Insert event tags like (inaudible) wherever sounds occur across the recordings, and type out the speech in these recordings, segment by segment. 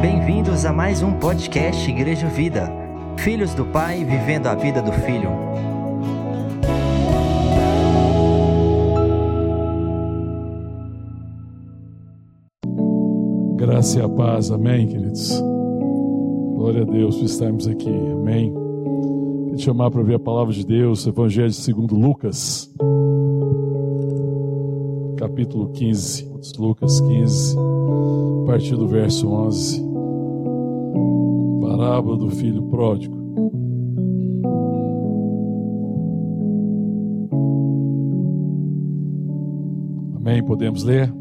Bem-vindos a mais um podcast Igreja Vida. Filhos do Pai vivendo a vida do Filho. Graça e a paz, amém, queridos. Glória a Deus por estarmos aqui, amém. Quero te chamar para ver a palavra de Deus, Evangelho segundo Lucas, capítulo 15, Lucas 15, a partir do verso 11. Parábola do filho pródigo. Amém? Podemos ler?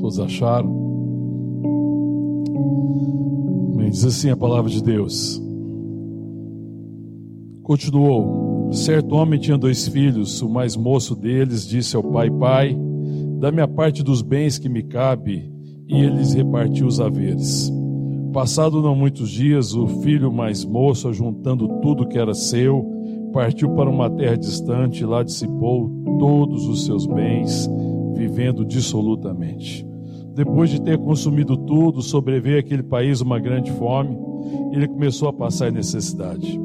Todos acharam? Amém. Diz assim a palavra de Deus. Continuou: Certo homem tinha dois filhos. O mais moço deles disse ao pai: Pai, dá-me a parte dos bens que me cabe. E ele lhes repartiu os haveres. Passado não muitos dias, o filho mais moço, juntando tudo que era seu, partiu para uma terra distante e lá dissipou todos os seus bens, vivendo dissolutamente. Depois de ter consumido tudo, sobreveio àquele país uma grande fome, e ele começou a passar necessidade.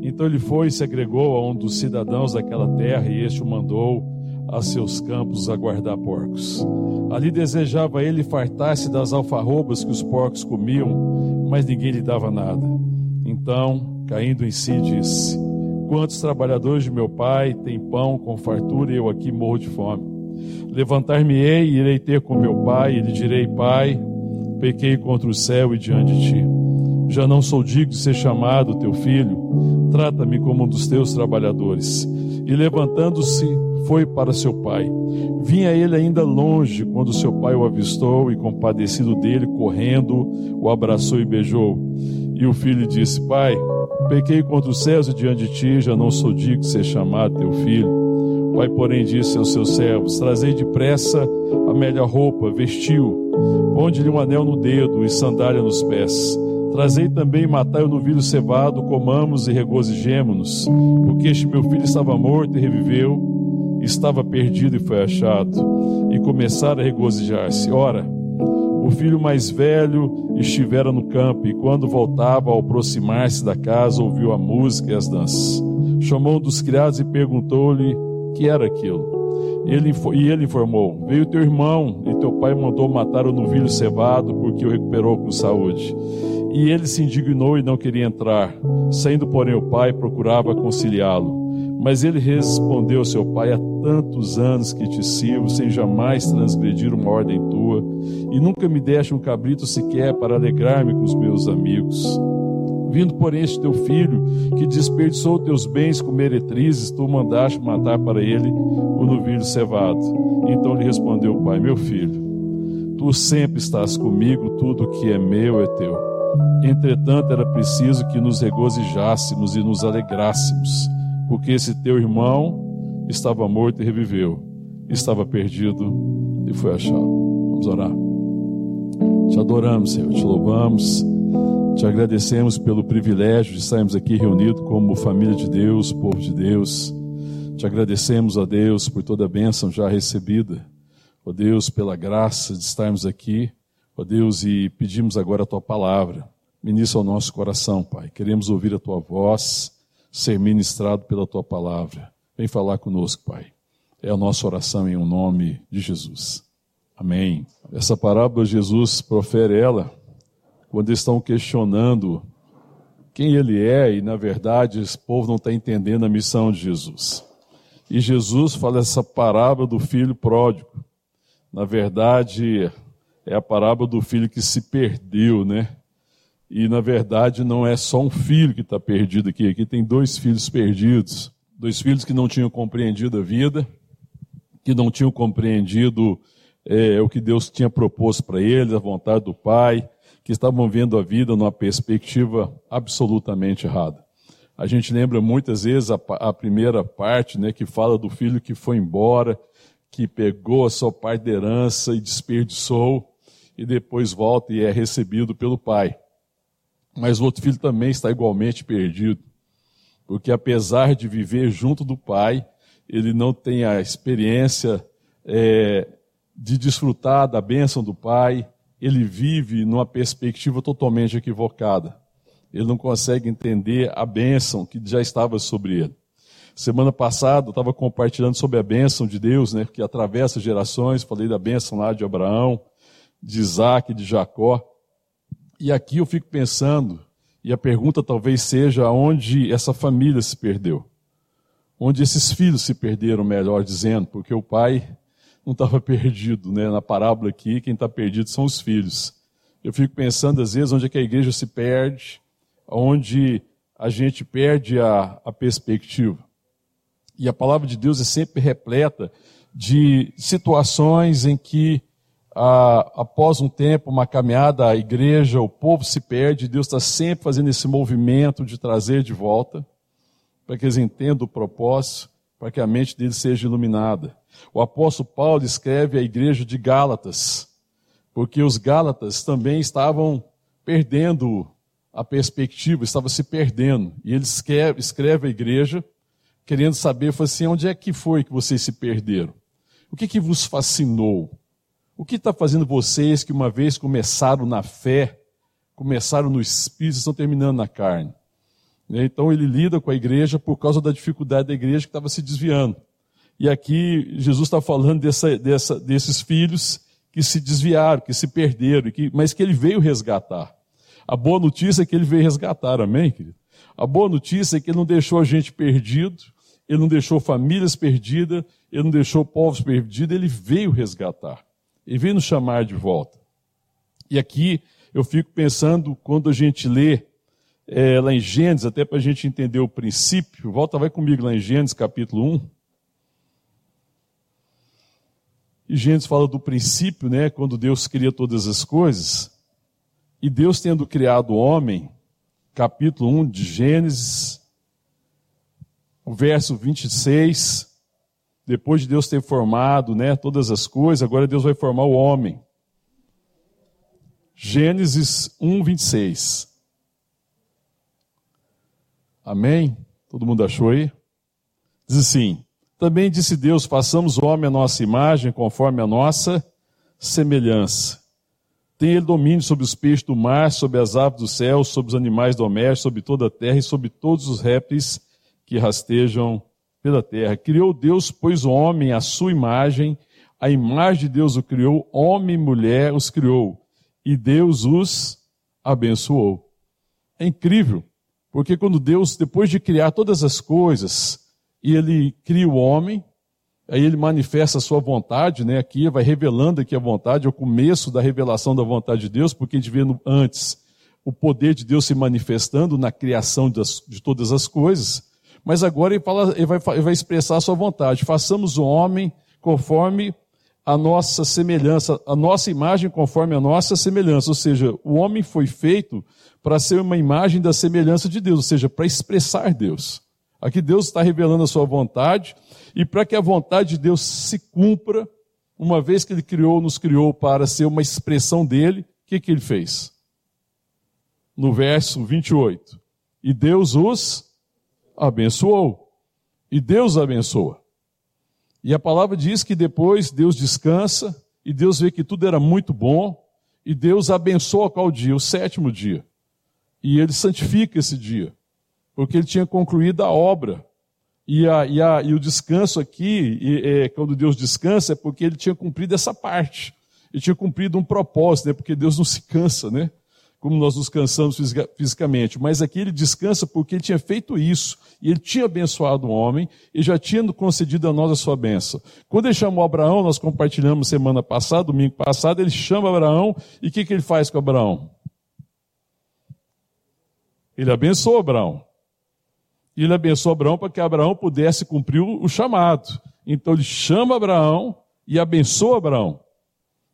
Então ele foi e se agregou a um dos cidadãos daquela terra, e este o mandou a seus campos a guardar porcos. Ali desejava ele fartar-se das alfarrobas que os porcos comiam, mas ninguém lhe dava nada. Então, caindo em si, disse: Quantos trabalhadores de meu pai têm pão com fartura e eu aqui morro de fome? Levantar-me-ei e irei ter com meu pai, e lhe direi: Pai, pequei contra o céu e diante de ti. Já não sou digno de ser chamado teu filho, trata-me como um dos teus trabalhadores. E levantando-se, foi para seu pai. Vinha ele ainda longe quando seu pai o avistou e, compadecido dele, correndo, o abraçou e beijou. E o filho disse: Pai, pequei contra os céus e diante de ti, já não sou digno de ser chamado teu filho. O pai, porém, disse aos seus servos: Trazei depressa a melhor roupa, vestiu, ponde-lhe um anel no dedo e sandália nos pés. Trazei também matai o novilho cevado, comamos e regozijemo-nos, porque este meu filho estava morto e reviveu, estava perdido e foi achado. E começaram a regozijar-se. Ora, o filho mais velho estivera no campo, e quando voltava ao aproximar-se da casa, ouviu a música e as danças. Chamou um dos criados e perguntou-lhe que era aquilo. Ele, e ele informou: Veio teu irmão, e teu pai mandou matar o novilho cevado, porque o recuperou com saúde. E ele se indignou e não queria entrar. Saindo, porém, o pai procurava conciliá-lo. Mas ele respondeu seu pai: Há tantos anos que te sirvo, sem jamais transgredir uma ordem tua, e nunca me deste um cabrito sequer para alegrar-me com os meus amigos. Vindo, porém, este teu filho, que desperdiçou teus bens com meretrizes, tu mandaste matar para ele o novilho cevado. Então lhe respondeu o pai: Meu filho, tu sempre estás comigo, tudo que é meu é teu. Entretanto, era preciso que nos regozijássemos e nos alegrássemos, porque esse teu irmão estava morto e reviveu, estava perdido e foi achado. Vamos orar. Te adoramos, Senhor, te louvamos, te agradecemos pelo privilégio de estarmos aqui reunidos como família de Deus, povo de Deus. Te agradecemos a Deus por toda a bênção já recebida, ó Deus, pela graça de estarmos aqui Ó Deus, e pedimos agora a tua palavra. Ministra ao nosso coração, Pai. Queremos ouvir a tua voz, ser ministrado pela tua palavra. Vem falar conosco, Pai. É a nossa oração em um nome de Jesus. Amém. Essa parábola Jesus profere ela quando estão questionando quem ele é e, na verdade, esse povo não está entendendo a missão de Jesus. E Jesus fala essa parábola do filho pródigo. Na verdade, é a parábola do filho que se perdeu, né? E na verdade não é só um filho que está perdido aqui, aqui tem dois filhos perdidos, dois filhos que não tinham compreendido a vida, que não tinham compreendido é, o que Deus tinha proposto para eles, a vontade do Pai, que estavam vendo a vida numa perspectiva absolutamente errada. A gente lembra muitas vezes a, a primeira parte, né, que fala do filho que foi embora, que pegou a sua parte de herança e desperdiçou, e depois volta e é recebido pelo pai. Mas o outro filho também está igualmente perdido, porque apesar de viver junto do pai, ele não tem a experiência é, de desfrutar da bênção do pai, ele vive numa perspectiva totalmente equivocada. Ele não consegue entender a bênção que já estava sobre ele. Semana passada eu estava compartilhando sobre a bênção de Deus, né, que atravessa gerações. Falei da bênção lá de Abraão, de Isaac, de Jacó. E aqui eu fico pensando, e a pergunta talvez seja onde essa família se perdeu. Onde esses filhos se perderam, melhor dizendo, porque o pai não estava (laughs) perdido, né? Na parábola aqui, quem está perdido são os filhos. Eu fico pensando, às vezes, onde é que a igreja se perde, onde a gente perde a, a perspectiva. E a palavra de Deus é sempre repleta de situações em que, após um tempo, uma caminhada, a igreja, o povo se perde, Deus está sempre fazendo esse movimento de trazer de volta, para que eles entendam o propósito, para que a mente deles seja iluminada. O apóstolo Paulo escreve à igreja de Gálatas, porque os Gálatas também estavam perdendo a perspectiva, estavam se perdendo. E ele escreve, escreve à igreja, querendo saber, assim, onde é que foi que vocês se perderam? O que, que vos fascinou? O que está fazendo vocês que uma vez começaram na fé, começaram no espírito, estão terminando na carne? Então ele lida com a igreja por causa da dificuldade da igreja que estava se desviando. E aqui Jesus está falando dessa, dessa, desses filhos que se desviaram, que se perderam, que, mas que ele veio resgatar. A boa notícia é que ele veio resgatar, amém, querido? A boa notícia é que ele não deixou a gente perdido, ele não deixou famílias perdidas, ele não deixou povos perdidos, ele veio resgatar. Ele veio nos chamar de volta. E aqui eu fico pensando, quando a gente lê é, lá em Gênesis, até para a gente entender o princípio, volta, vai comigo lá em Gênesis capítulo 1. E Gênesis fala do princípio, né, quando Deus cria todas as coisas. E Deus tendo criado o homem, capítulo 1 de Gênesis, o verso 26, depois de Deus ter formado, né, todas as coisas, agora Deus vai formar o homem. Gênesis 1, 26. Amém? Todo mundo achou aí? Diz assim: também disse Deus: façamos o homem a nossa imagem, conforme a nossa semelhança. Tem ele domínio sobre os peixes do mar, sobre as aves do céu, sobre os animais domésticos, sobre toda a terra e sobre todos os répteis que rastejam pela terra. Criou Deus, pois, o homem à sua imagem, a imagem de Deus o criou, homem e mulher os criou, e Deus os abençoou. É incrível, porque quando Deus, depois de criar todas as coisas, e ele cria o homem, aí ele manifesta a sua vontade, né? Aqui vai revelando aqui a vontade, é o começo da revelação da vontade de Deus, porque a gente vê antes o poder de Deus se manifestando na criação das, de todas as coisas, mas agora ele, fala, ele, vai, ele vai expressar a sua vontade. Façamos o homem conforme a nossa semelhança, a nossa imagem conforme a nossa semelhança, ou seja, o homem foi feito para ser uma imagem da semelhança de Deus, ou seja, para expressar Deus. Aqui Deus está revelando a sua vontade, e para que a vontade de Deus se cumpra, uma vez que Ele criou, nos criou para ser uma expressão dele, o que, que Ele fez? No verso 28. E Deus os abençoou. E Deus abençoa. E a palavra diz que depois Deus descansa, e Deus vê que tudo era muito bom, e Deus abençoa qual dia? O sétimo dia. E Ele santifica esse dia porque ele tinha concluído a obra. E, a, e, a, e o descanso aqui, e, é, quando Deus descansa, é porque ele tinha cumprido essa parte. Ele tinha cumprido um propósito, né? porque Deus não se cansa, né? Como nós nos cansamos fisicamente. Mas aqui ele descansa porque ele tinha feito isso. E ele tinha abençoado o homem e já tinha concedido a nós a sua bênção. Quando ele chamou Abraão, nós compartilhamos semana passada, domingo passado, ele chama Abraão e o que, que ele faz com Abraão? Ele abençoa Abraão. Ele abençoou Abraão para que Abraão pudesse cumprir o chamado. Então ele chama Abraão e abençoa Abraão.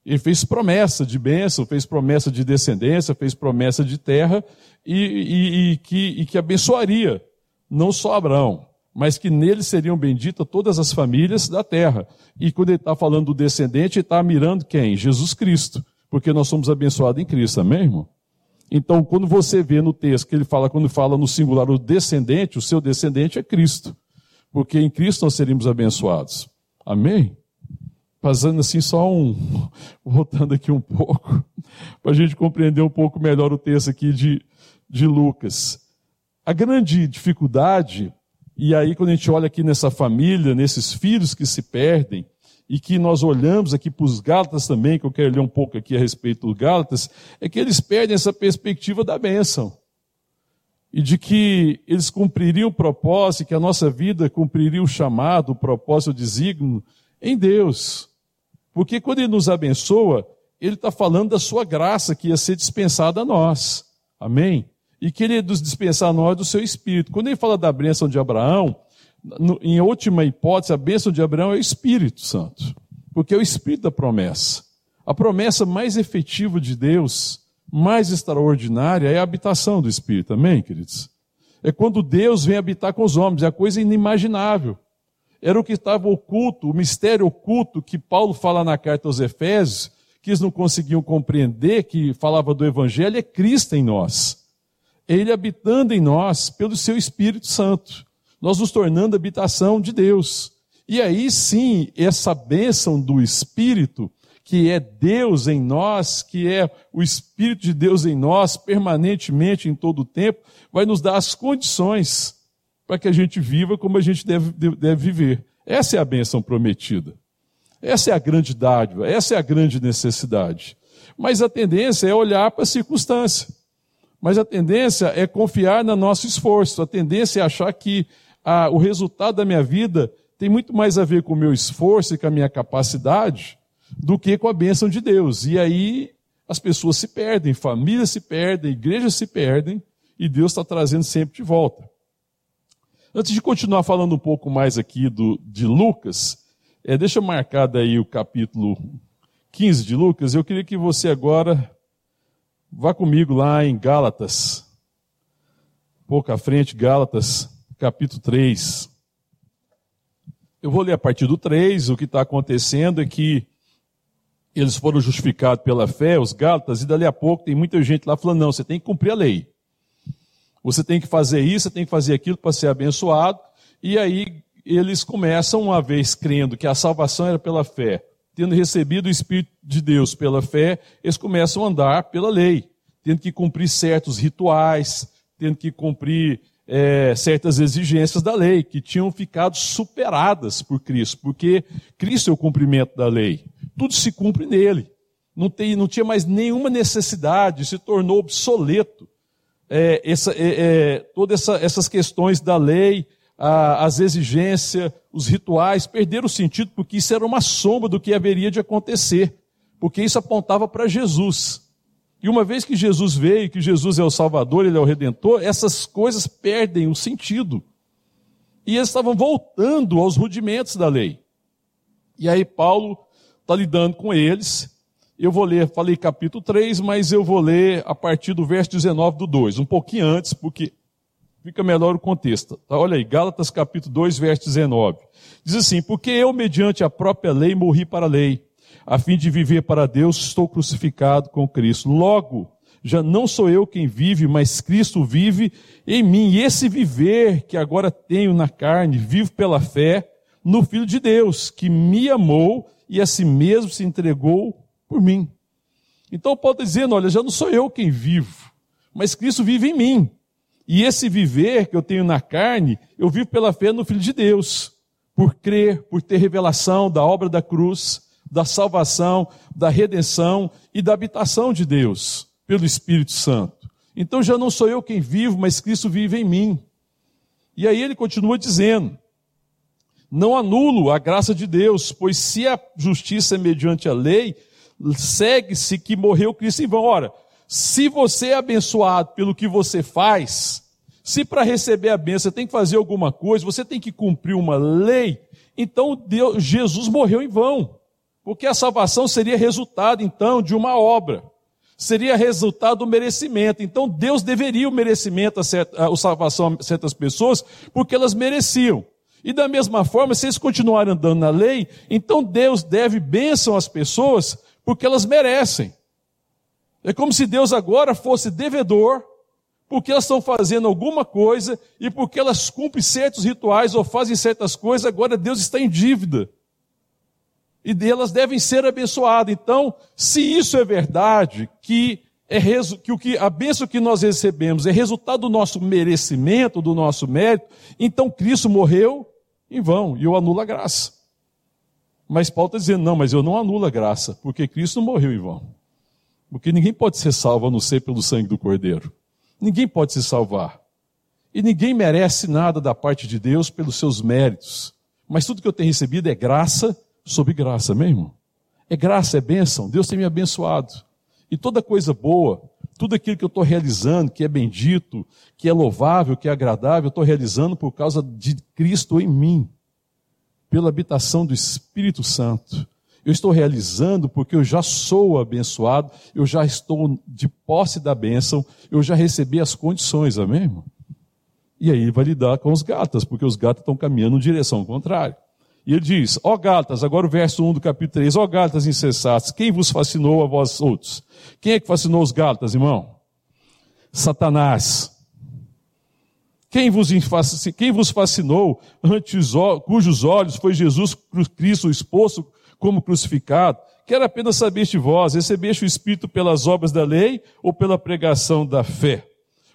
Ele fez promessa de bênção, fez promessa de descendência, fez promessa de terra e, e, e, que, e que abençoaria não só Abraão, mas que nele seriam benditas todas as famílias da terra. E quando ele está falando do descendente, ele está mirando quem? Jesus Cristo, porque nós somos abençoados em Cristo, amém, irmão? Então, quando você vê no texto que ele fala, quando fala no singular o descendente, o seu descendente é Cristo. Porque em Cristo nós seríamos abençoados. Amém? Fazendo assim só um, (laughs) voltando aqui um pouco, (laughs) para a gente compreender um pouco melhor o texto aqui de, de Lucas. A grande dificuldade, e aí quando a gente olha aqui nessa família, nesses filhos que se perdem, e que nós olhamos aqui para os Gálatas também, que eu quero ler um pouco aqui a respeito dos Gálatas, é que eles perdem essa perspectiva da bênção. E de que eles cumpririam o propósito, que a nossa vida cumpriria o chamado, o propósito, o desígnio em Deus. Porque quando Ele nos abençoa, Ele está falando da sua graça que ia ser dispensada a nós. Amém? E que Ele ia nos dispensar a nós do seu Espírito. Quando Ele fala da bênção de Abraão, em última hipótese, a bênção de Abraão é o Espírito Santo, porque é o Espírito da promessa. A promessa mais efetiva de Deus, mais extraordinária, é a habitação do Espírito. Amém, queridos? É quando Deus vem habitar com os homens, é a coisa inimaginável. Era o que estava oculto, o mistério oculto que Paulo fala na carta aos Efésios, que eles não conseguiam compreender, que falava do Evangelho, é Cristo em nós. Ele habitando em nós pelo seu Espírito Santo nós nos tornando habitação de Deus. E aí sim, essa bênção do Espírito, que é Deus em nós, que é o Espírito de Deus em nós, permanentemente, em todo o tempo, vai nos dar as condições para que a gente viva como a gente deve, deve viver. Essa é a bênção prometida. Essa é a grande dádiva, essa é a grande necessidade. Mas a tendência é olhar para a circunstância. Mas a tendência é confiar no nosso esforço. A tendência é achar que a, o resultado da minha vida tem muito mais a ver com o meu esforço e com a minha capacidade do que com a bênção de Deus. E aí as pessoas se perdem, famílias se perdem, igrejas se perdem, e Deus está trazendo sempre de volta. Antes de continuar falando um pouco mais aqui do, de Lucas, é, deixa eu marcar daí o capítulo 15 de Lucas, eu queria que você agora vá comigo lá em Gálatas, um pouco à frente, Gálatas capítulo 3. Eu vou ler a partir do 3. O que está acontecendo é que eles foram justificados pela fé, os Gálatas, e dali a pouco tem muita gente lá falando: não, você tem que cumprir a lei. Você tem que fazer isso, você tem que fazer aquilo para ser abençoado. E aí eles começam, uma vez crendo que a salvação era pela fé, tendo recebido o Espírito de Deus pela fé, eles começam a andar pela lei, tendo que cumprir certos rituais, tendo que cumprir é, certas exigências da lei que tinham ficado superadas por Cristo, porque Cristo é o cumprimento da lei. Tudo se cumpre nele. Não, tem, não tinha mais nenhuma necessidade, se tornou obsoleto. É, essa, é, é todas essa, essas questões da lei, a, as exigências, os rituais, perderam o sentido porque isso era uma sombra do que haveria de acontecer, porque isso apontava para Jesus. E uma vez que Jesus veio, que Jesus é o Salvador, Ele é o Redentor, essas coisas perdem o sentido. E eles estavam voltando aos rudimentos da lei. E aí Paulo está lidando com eles. Eu vou ler, falei capítulo 3, mas eu vou ler a partir do verso 19 do 2, um pouquinho antes, porque fica melhor o contexto. Tá, olha aí, Gálatas capítulo 2, verso 19. Diz assim, porque eu, mediante a própria lei, morri para a lei a fim de viver para Deus, estou crucificado com Cristo. Logo, já não sou eu quem vive, mas Cristo vive em mim. E esse viver que agora tenho na carne, vivo pela fé no Filho de Deus, que me amou e a si mesmo se entregou por mim. Então Paulo está dizendo: olha, já não sou eu quem vivo, mas Cristo vive em mim. E esse viver que eu tenho na carne, eu vivo pela fé no Filho de Deus, por crer, por ter revelação da obra da cruz da salvação, da redenção e da habitação de Deus pelo Espírito Santo. Então já não sou eu quem vivo, mas Cristo vive em mim. E aí ele continua dizendo: Não anulo a graça de Deus, pois se a justiça é mediante a lei, segue-se que morreu Cristo em vão. Ora, se você é abençoado pelo que você faz, se para receber a bênção você tem que fazer alguma coisa, você tem que cumprir uma lei, então Deus, Jesus morreu em vão. Porque a salvação seria resultado, então, de uma obra. Seria resultado do merecimento. Então, Deus deveria o merecimento, a, certa, a salvação a certas pessoas, porque elas mereciam. E da mesma forma, se eles continuarem andando na lei, então Deus deve bênção às pessoas, porque elas merecem. É como se Deus agora fosse devedor, porque elas estão fazendo alguma coisa e porque elas cumprem certos rituais ou fazem certas coisas, agora Deus está em dívida. E elas devem ser abençoadas. Então, se isso é verdade, que é que o que a bênção que nós recebemos é resultado do nosso merecimento, do nosso mérito, então Cristo morreu em vão e eu anulo a graça. Mas Paulo está dizendo, não, mas eu não anulo a graça, porque Cristo não morreu em vão. Porque ninguém pode ser salvo a não ser pelo sangue do Cordeiro. Ninguém pode se salvar. E ninguém merece nada da parte de Deus pelos seus méritos. Mas tudo que eu tenho recebido é graça sobre graça, mesmo. É graça, é bênção. Deus tem me abençoado. E toda coisa boa, tudo aquilo que eu estou realizando, que é bendito, que é louvável, que é agradável, eu estou realizando por causa de Cristo em mim, pela habitação do Espírito Santo. Eu estou realizando porque eu já sou abençoado, eu já estou de posse da bênção, eu já recebi as condições, amém? Irmão? E aí ele vai lidar com os gatas, porque os gatos estão caminhando em direção contrária. E ele diz, ó gatas, agora o verso 1 do capítulo 3, ó gatas insensatas, quem vos fascinou a vós outros? Quem é que fascinou os gatas, irmão? Satanás. Quem vos, quem vos fascinou, antes, cujos olhos foi Jesus Cristo exposto como crucificado? Quero apenas saber de vós, recebeste o Espírito pelas obras da lei ou pela pregação da fé?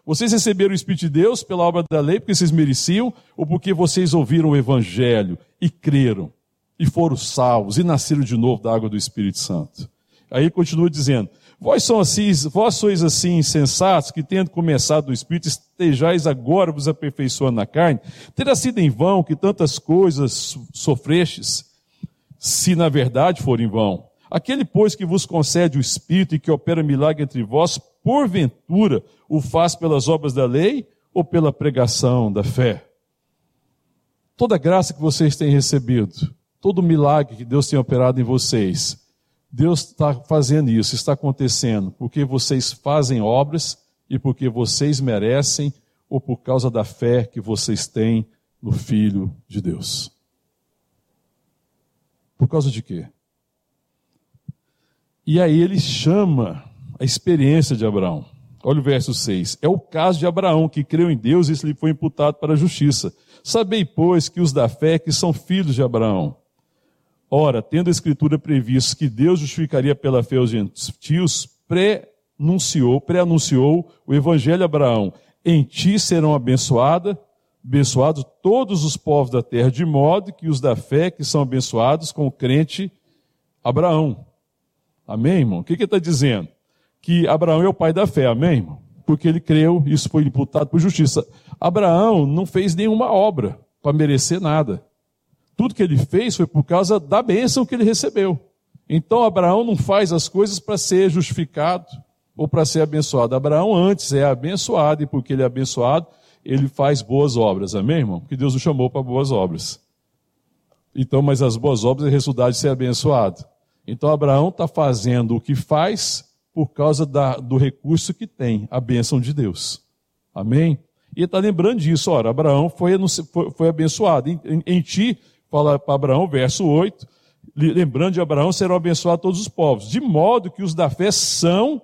Vocês receberam o Espírito de Deus pela obra da lei porque vocês mereciam ou porque vocês ouviram o Evangelho e creram e foram salvos e nasceram de novo da água do Espírito Santo? Aí continua dizendo: Vós, são assim, vós sois assim insensatos, que tendo começado no Espírito, estejais agora vos aperfeiçoando na carne. Terá sido em vão que tantas coisas sofrestes, se na verdade for em vão. Aquele, pois, que vos concede o Espírito e que opera milagre entre vós, porventura o faz pelas obras da lei ou pela pregação da fé? Toda a graça que vocês têm recebido, todo milagre que Deus tem operado em vocês, Deus está fazendo isso, está acontecendo, porque vocês fazem obras e porque vocês merecem ou por causa da fé que vocês têm no Filho de Deus. Por causa de quê? E aí ele chama a experiência de Abraão. Olha o verso 6. É o caso de Abraão, que creu em Deus e isso lhe foi imputado para a justiça. Sabei, pois, que os da fé que são filhos de Abraão. Ora, tendo a Escritura previsto que Deus justificaria pela fé os gentios, pré-anunciou, pré-anunciou o Evangelho a Abraão. Em ti serão abençoadas, abençoados todos os povos da terra, de modo que os da fé que são abençoados com o crente Abraão. Amém, irmão? O que, que ele está dizendo? Que Abraão é o pai da fé, amém, irmão? Porque ele creu, isso foi imputado por justiça. Abraão não fez nenhuma obra para merecer nada. Tudo que ele fez foi por causa da bênção que ele recebeu. Então Abraão não faz as coisas para ser justificado ou para ser abençoado. Abraão antes é abençoado e porque ele é abençoado, ele faz boas obras. Amém, irmão? Porque Deus o chamou para boas obras. Então, mas as boas obras é resultado de ser abençoado. Então Abraão está fazendo o que faz por causa da, do recurso que tem, a bênção de Deus. Amém? E está lembrando disso, ora, Abraão foi, foi, foi abençoado. Em, em, em, ti, fala para Abraão, verso 8, lembrando de Abraão, serão abençoados todos os povos, de modo que os da fé são.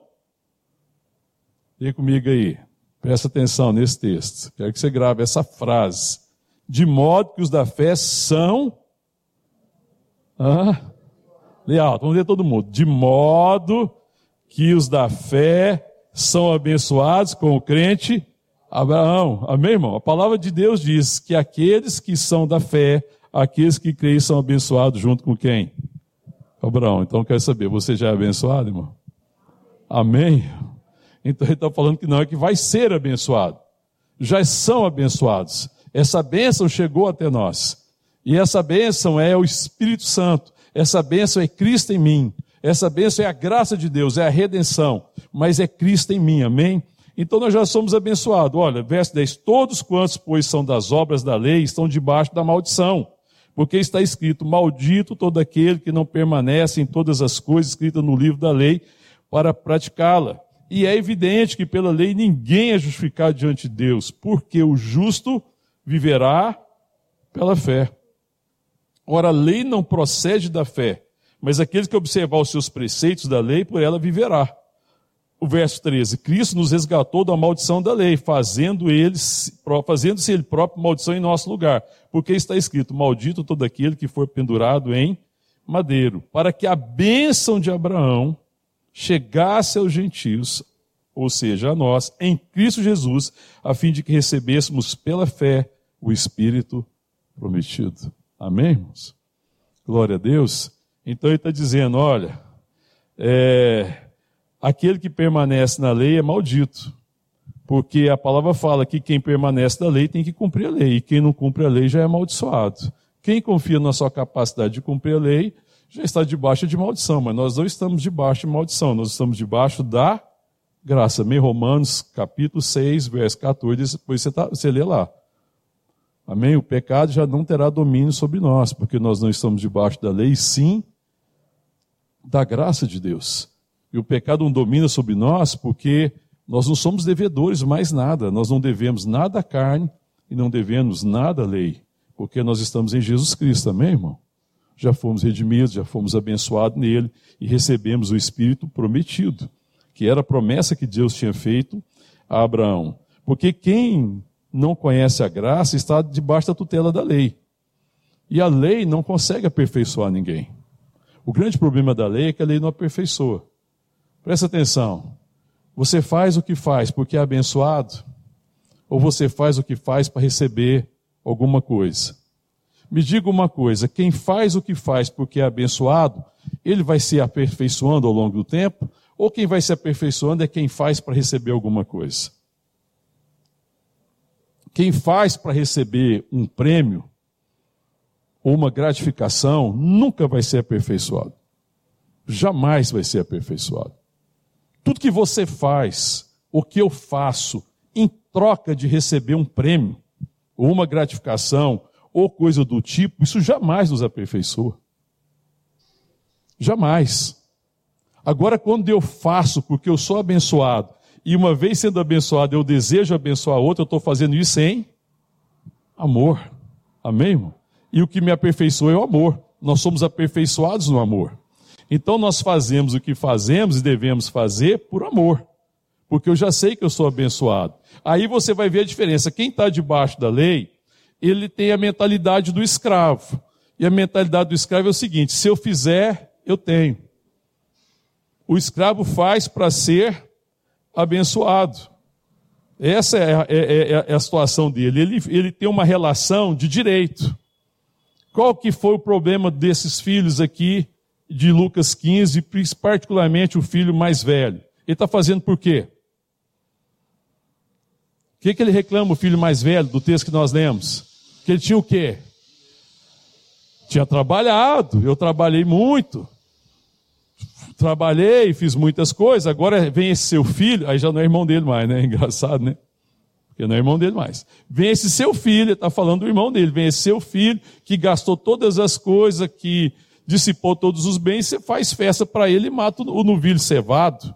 Vem comigo aí, presta atenção nesse texto, quero que você grave essa frase. De modo que os da fé são. Ah, Lê alto, vamos ler todo mundo. De modo que os da fé são abençoados com o crente Abraão. Amém, irmão? A palavra de Deus diz que aqueles que são da fé, aqueles que creem são abençoados junto com quem? Abraão. Então quero saber, você já é abençoado, irmão? Amém? Então ele está falando que não, é que vai ser abençoado. Já são abençoados. Essa bênção chegou até nós. E essa bênção é o Espírito Santo. Essa bênção é Cristo em mim. Essa bênção é a graça de Deus, é a redenção. Mas é Cristo em mim, amém? Então nós já somos abençoados. Olha, verso 10: Todos quantos, pois, são das obras da lei, estão debaixo da maldição. Porque está escrito: Maldito todo aquele que não permanece em todas as coisas escritas no livro da lei para praticá-la. E é evidente que pela lei ninguém é justificado diante de Deus, porque o justo viverá pela fé. Ora, a lei não procede da fé, mas aquele que observar os seus preceitos da lei, por ela viverá. O verso 13: Cristo nos resgatou da maldição da lei, fazendo eles, fazendo-se ele próprio maldição em nosso lugar. Porque está escrito: Maldito todo aquele que for pendurado em madeiro, para que a bênção de Abraão chegasse aos gentios, ou seja, a nós, em Cristo Jesus, a fim de que recebêssemos pela fé o Espírito prometido. Amém, irmãos? Glória a Deus. Então ele está dizendo: olha, é, aquele que permanece na lei é maldito. Porque a palavra fala que quem permanece na lei tem que cumprir a lei, e quem não cumpre a lei já é amaldiçoado. Quem confia na sua capacidade de cumprir a lei já está debaixo de maldição, mas nós não estamos debaixo de maldição, nós estamos debaixo da graça. Amém? Romanos capítulo 6, verso 14, depois você, tá, você lê lá. Amém? O pecado já não terá domínio sobre nós, porque nós não estamos debaixo da lei, sim da graça de Deus. E o pecado não domina sobre nós porque nós não somos devedores mais nada. Nós não devemos nada à carne e não devemos nada à lei, porque nós estamos em Jesus Cristo, amém, irmão? Já fomos redimidos, já fomos abençoados nele e recebemos o Espírito prometido que era a promessa que Deus tinha feito a Abraão. Porque quem não conhece a graça está debaixo da tutela da lei. E a lei não consegue aperfeiçoar ninguém. O grande problema da lei é que a lei não aperfeiçoa. Presta atenção. Você faz o que faz porque é abençoado? Ou você faz o que faz para receber alguma coisa? Me diga uma coisa: quem faz o que faz porque é abençoado, ele vai se aperfeiçoando ao longo do tempo? Ou quem vai se aperfeiçoando é quem faz para receber alguma coisa. Quem faz para receber um prêmio ou uma gratificação nunca vai ser aperfeiçoado. Jamais vai ser aperfeiçoado. Tudo que você faz, o que eu faço, em troca de receber um prêmio, ou uma gratificação, ou coisa do tipo, isso jamais nos aperfeiçoa. Jamais. Agora, quando eu faço porque eu sou abençoado, e uma vez sendo abençoado, eu desejo abençoar outro, eu estou fazendo isso em amor. Amém, irmão? E o que me aperfeiçoa é o amor. Nós somos aperfeiçoados no amor. Então nós fazemos o que fazemos e devemos fazer por amor. Porque eu já sei que eu sou abençoado. Aí você vai ver a diferença. Quem está debaixo da lei, ele tem a mentalidade do escravo. E a mentalidade do escravo é o seguinte: se eu fizer, eu tenho o escravo faz para ser abençoado. Essa é a, é, é, é a, situação dele. Ele, ele tem uma relação de direito. Qual que foi o problema desses filhos aqui de Lucas 15, particularmente o filho mais velho? Ele está fazendo por quê? O que, que ele reclama, o filho mais velho, do texto que nós lemos? Que ele tinha o quê? Tinha trabalhado, eu trabalhei muito trabalhei, fiz muitas coisas, agora vem esse seu filho, aí já não é irmão dele mais, né? (laughs) Engraçado, né? Porque não é irmão dele mais. Vem esse seu filho, está falando do irmão dele, vem esse seu filho que gastou todas as coisas, que dissipou todos os bens, você faz festa para ele e mata o novilho cevado.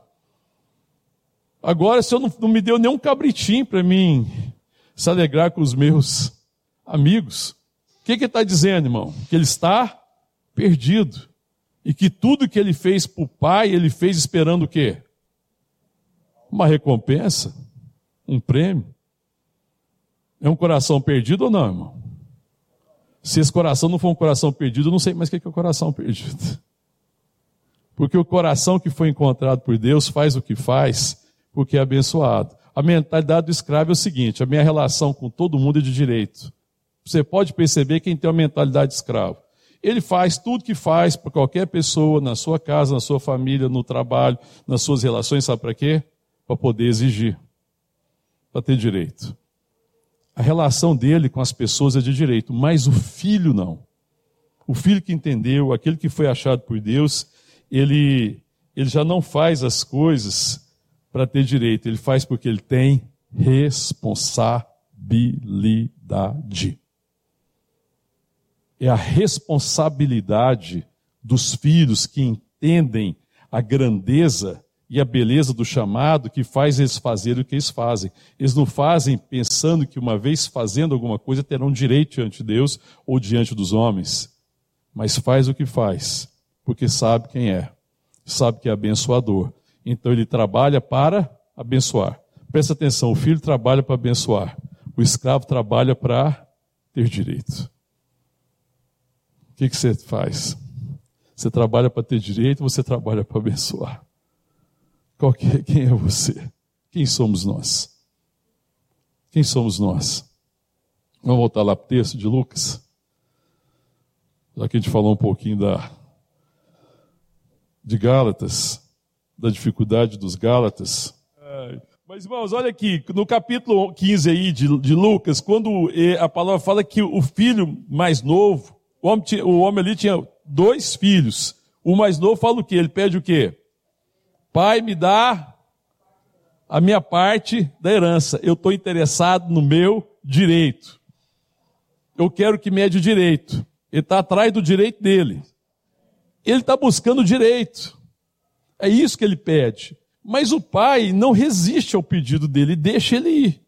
Agora, o senhor não, não me deu nenhum cabritinho para mim se alegrar com os meus amigos. O que, ele está dizendo, irmão? Que ele está perdido. E que tudo que ele fez para o pai, ele fez esperando o quê? Uma recompensa, um prêmio. É um coração perdido ou não, irmão? Se esse coração não for um coração perdido, eu não sei mais o que é o coração perdido. Porque o coração que foi encontrado por Deus faz o que faz, porque é abençoado. A mentalidade do escravo é o seguinte: a minha relação com todo mundo é de direito. Você pode perceber quem tem uma mentalidade de escravo. Ele faz tudo que faz para qualquer pessoa, na sua casa, na sua família, no trabalho, nas suas relações, sabe para quê? Para poder exigir, para ter direito. A relação dele com as pessoas é de direito, mas o filho não. O filho que entendeu, aquele que foi achado por Deus, ele, ele já não faz as coisas para ter direito, ele faz porque ele tem responsabilidade é a responsabilidade dos filhos que entendem a grandeza e a beleza do chamado que faz eles fazerem o que eles fazem. Eles não fazem pensando que uma vez fazendo alguma coisa terão direito diante de Deus ou diante dos homens, mas faz o que faz, porque sabe quem é, sabe que é abençoador. Então ele trabalha para abençoar. Presta atenção, o filho trabalha para abençoar, o escravo trabalha para ter direito que, que você faz? Você trabalha para ter direito, você trabalha para abençoar. Qual que é, quem é você? Quem somos nós? Quem somos nós? Vamos voltar lá para o texto de Lucas. Já que a gente falou um pouquinho da, de Gálatas, da dificuldade dos Gálatas. Mas, irmãos, olha aqui, no capítulo 15 aí de, de Lucas, quando a palavra fala que o filho mais novo, o homem, o homem ali tinha dois filhos. O mais novo fala o quê? Ele pede o quê? Pai, me dá a minha parte da herança. Eu estou interessado no meu direito. Eu quero que mede o direito. Ele está atrás do direito dele. Ele está buscando o direito. É isso que ele pede. Mas o pai não resiste ao pedido dele, deixa ele ir.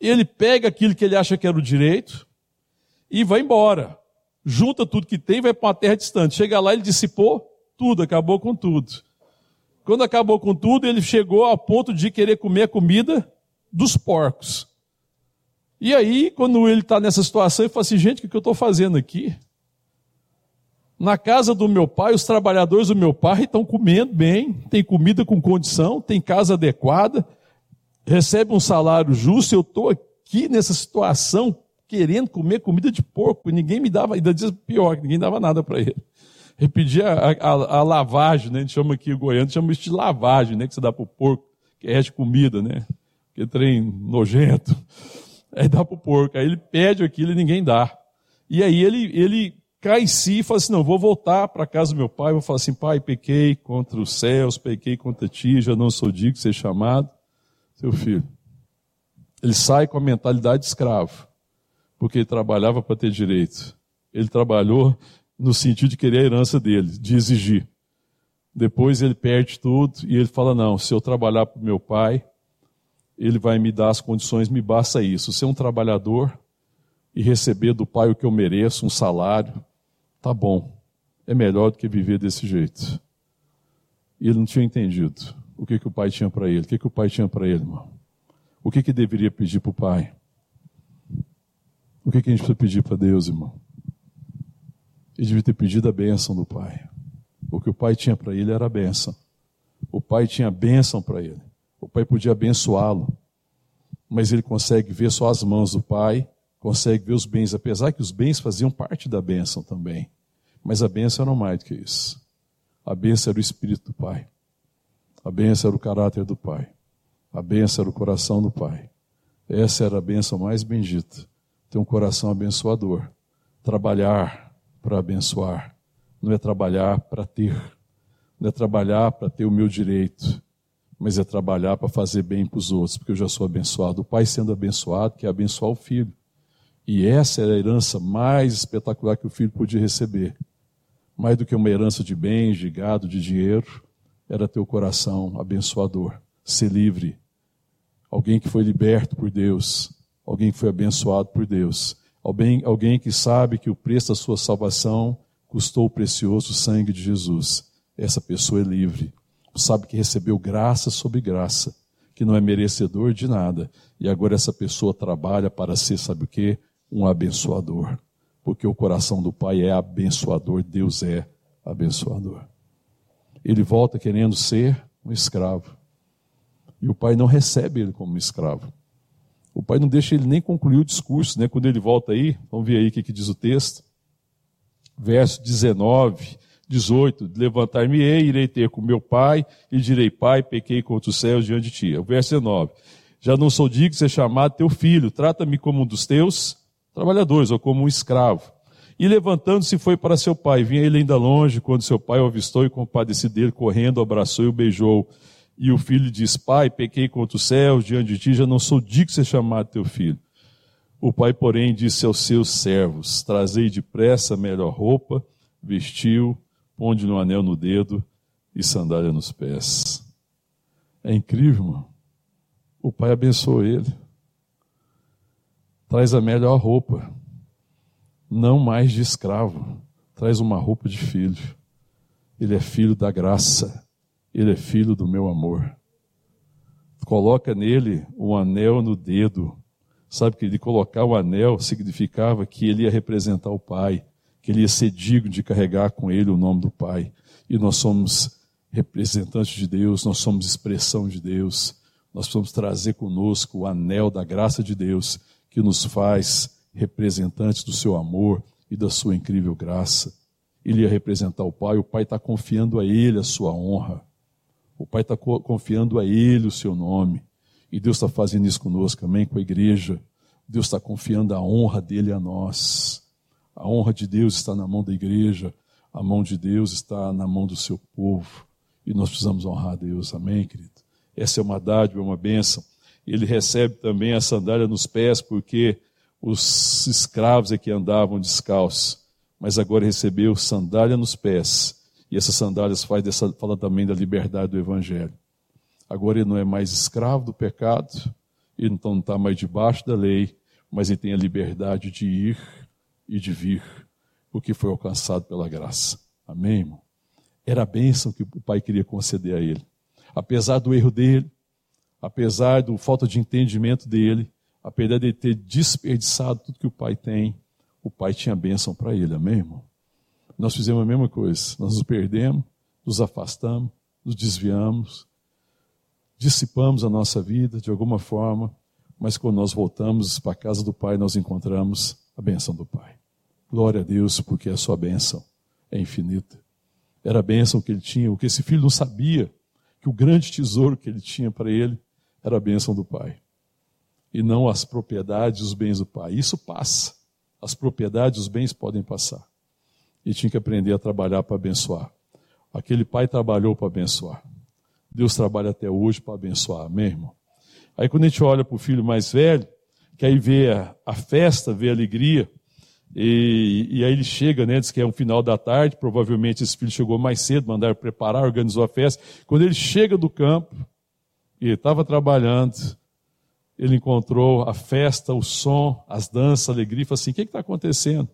Ele pega aquilo que ele acha que era o direito e vai embora. Junta tudo que tem e vai para uma terra distante. Chega lá, ele dissipou tudo, acabou com tudo. Quando acabou com tudo, ele chegou ao ponto de querer comer a comida dos porcos. E aí, quando ele está nessa situação, ele fala assim: gente, o que eu estou fazendo aqui? Na casa do meu pai, os trabalhadores do meu pai estão comendo bem, tem comida com condição, tem casa adequada, recebe um salário justo. Eu estou aqui nessa situação querendo comer comida de porco e ninguém me dava, ainda diz pior, ninguém dava nada para ele. Ele pedia a, a, a, lavagem, né? A gente chama aqui o goiano, chama isso de lavagem, né? Que você dá para o porco, que é de comida, né? Que trem nojento. Aí dá para o porco. Aí ele pede aquilo e ninguém dá. E aí ele, ele cai em si e fala assim: não, vou voltar para casa do meu pai, vou falar assim: pai, pequei contra os céus, pequei contra ti, já não sou digno de ser chamado. Seu filho. Ele sai com a mentalidade de escravo, porque ele trabalhava para ter direito. Ele trabalhou no sentido de querer a herança dele, de exigir. Depois ele perde tudo e ele fala: não, se eu trabalhar para o meu pai, ele vai me dar as condições, me basta isso. Ser um trabalhador e receber do pai o que eu mereço, um salário, tá bom, é melhor do que viver desse jeito. E ele não tinha entendido o que, que o pai tinha para ele. O que, que o pai tinha para ele, irmão? O que, que deveria pedir para o pai? O que, que a gente precisa pedir para Deus, irmão? Ele devia ter pedido a bênção do pai. O que o pai tinha para ele era a bênção. O pai tinha bênção para ele. O pai podia abençoá-lo. Mas ele consegue ver só as mãos do pai consegue ver os bens, apesar que os bens faziam parte da bênção também. Mas a bênção era mais do que isso. A bênção era o Espírito do Pai. A bênção era o caráter do Pai. A bênção era o coração do Pai. Essa era a bênção mais bendita. Ter um coração abençoador. Trabalhar para abençoar. Não é trabalhar para ter. Não é trabalhar para ter o meu direito. Mas é trabalhar para fazer bem para os outros, porque eu já sou abençoado. O pai sendo abençoado quer abençoar o filho. E essa era a herança mais espetacular que o filho podia receber. Mais do que uma herança de bens, de gado, de dinheiro, era ter o coração abençoador, ser livre. Alguém que foi liberto por Deus, alguém que foi abençoado por Deus, alguém, alguém que sabe que o preço da sua salvação custou o precioso sangue de Jesus. Essa pessoa é livre, sabe que recebeu graça sobre graça, que não é merecedor de nada, e agora essa pessoa trabalha para ser, sabe o que? um abençoador, porque o coração do Pai é abençoador, Deus é abençoador. Ele volta querendo ser um escravo. E o pai não recebe ele como escravo. O pai não deixa ele nem concluir o discurso, né? Quando ele volta aí, vamos ver aí o que, que diz o texto. Verso 19, 18: Levantar-me-ei, irei ter com meu pai, e direi: Pai, pequei contra os céus diante de ti. O verso 19: Já não sou digno de ser chamado teu filho, trata-me como um dos teus trabalhadores, ou como um escravo. E levantando-se foi para seu pai. Vinha ele ainda longe, quando seu pai o avistou e compadecido dele, correndo, abraçou e o beijou. E o filho diz: Pai, pequei contra os céus, diante de ti, já não sou digno de ser chamado teu filho. O pai, porém, disse aos seus servos: Trazei depressa a melhor roupa, vestiu, ponde no anel no dedo e sandália nos pés. É incrível, irmão. O pai abençoou ele traz a melhor roupa, não mais de escravo, traz uma roupa de filho. Ele é filho da graça, ele é filho do meu amor. Coloca nele um anel no dedo. Sabe que de colocar o anel significava que ele ia representar o pai, que ele ia ser digno de carregar com ele o nome do Pai. E nós somos representantes de Deus, nós somos expressão de Deus, nós precisamos trazer conosco o anel da graça de Deus que nos faz representantes do seu amor e da sua incrível graça. Ele ia representar o Pai, o Pai está confiando a ele a sua honra, o Pai está confiando a ele o seu nome. E Deus está fazendo isso conosco, amém? Com a igreja. Deus está confiando a honra dele a nós. A honra de Deus está na mão da igreja, a mão de Deus está na mão do seu povo. E nós precisamos honrar a Deus, amém, querido? Essa é uma dádiva, uma bênção. Ele recebe também a sandália nos pés, porque os escravos é que andavam descalços, mas agora recebeu sandália nos pés. E essas sandálias faz dessa, fala também da liberdade do Evangelho. Agora ele não é mais escravo do pecado, ele então não está mais debaixo da lei, mas ele tem a liberdade de ir e de vir, porque foi alcançado pela graça. Amém, irmão? Era a bênção que o Pai queria conceder a ele. Apesar do erro dele, apesar da falta de entendimento dele, apesar de ele ter desperdiçado tudo que o Pai tem, o Pai tinha bênção para ele. Amém, irmão? Nós fizemos a mesma coisa. Nós nos perdemos, nos afastamos, nos desviamos, dissipamos a nossa vida de alguma forma, mas quando nós voltamos para a casa do Pai, nós encontramos a benção do Pai. Glória a Deus, porque a sua bênção é infinita. Era a bênção que ele tinha, o que esse filho não sabia, que o grande tesouro que ele tinha para ele era a bênção do Pai. E não as propriedades, os bens do Pai. Isso passa. As propriedades, os bens podem passar. E tinha que aprender a trabalhar para abençoar. Aquele pai trabalhou para abençoar. Deus trabalha até hoje para abençoar, amém, irmão? Aí quando a gente olha para o filho mais velho, que aí vê a, a festa, vê a alegria, e, e, aí ele chega, né, diz que é um final da tarde, provavelmente esse filho chegou mais cedo, mandaram preparar, organizou a festa. Quando ele chega do campo, e estava trabalhando, ele encontrou a festa, o som, as danças, a alegria, e falou assim, o que está acontecendo?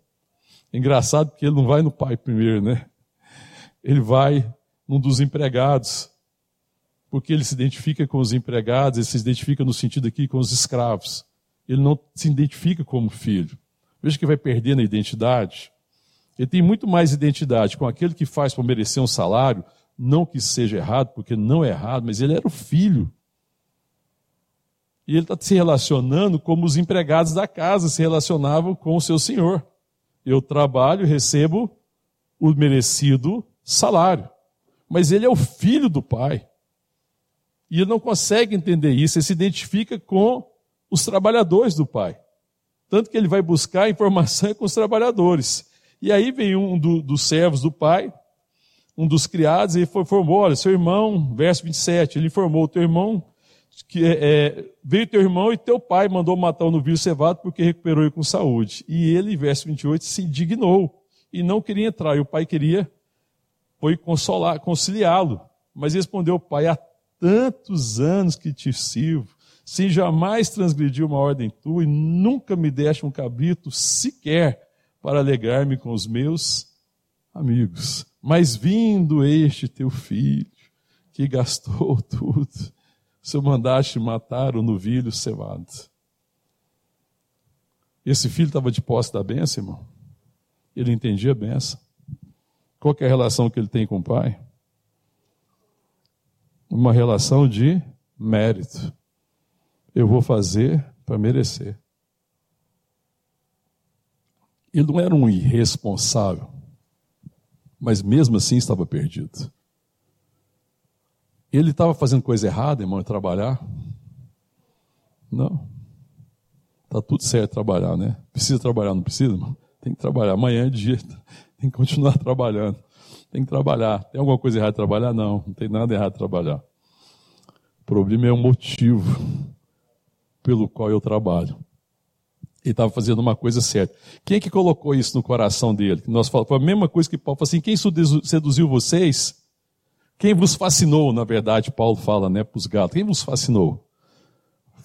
Engraçado porque ele não vai no pai primeiro, né? Ele vai num dos empregados, porque ele se identifica com os empregados, ele se identifica no sentido aqui com os escravos. Ele não se identifica como filho. Veja que vai perdendo a identidade. Ele tem muito mais identidade com aquele que faz para merecer um salário, não que seja errado, porque não é errado, mas ele era o filho. E ele está se relacionando como os empregados da casa se relacionavam com o seu senhor. Eu trabalho, recebo o merecido salário. Mas ele é o filho do pai. E ele não consegue entender isso, ele se identifica com os trabalhadores do pai. Tanto que ele vai buscar informação (laughs) com os trabalhadores. E aí vem um do, dos servos do pai, um dos criados, e ele formou, olha, seu irmão, verso 27, ele informou, teu irmão, que é, é, veio teu irmão e teu pai mandou matar o novilho cevado porque recuperou ele com saúde. E ele, verso 28, se indignou e não queria entrar. E o pai queria, foi consolar, conciliá-lo. Mas respondeu o pai, há tantos anos que te sirvo, sem jamais transgredir uma ordem tua, e nunca me deste um cabrito sequer para alegrar-me com os meus amigos. Mas vindo este teu filho, que gastou (laughs) tudo, se mandaste matar o novilho cevado. Esse filho estava de posse da benção, irmão. Ele entendia a benção. Qual é a relação que ele tem com o pai? Uma relação de mérito. Eu vou fazer para merecer. Ele não era um irresponsável, mas mesmo assim estava perdido. Ele estava fazendo coisa errada, irmão, em trabalhar? Não. Está tudo certo trabalhar, né? Precisa trabalhar, não precisa, irmão? Tem que trabalhar. Amanhã é dia, (laughs) tem que continuar trabalhando. Tem que trabalhar. Tem alguma coisa errada de trabalhar? Não, não tem nada errado de trabalhar. O problema é o motivo pelo qual eu trabalho. Ele estava fazendo uma coisa certa. Quem é que colocou isso no coração dele? Nós falamos, foi a mesma coisa que Paulo falou assim: quem seduziu vocês? Quem vos fascinou, na verdade, Paulo fala, né, para os gatos. Quem vos fascinou?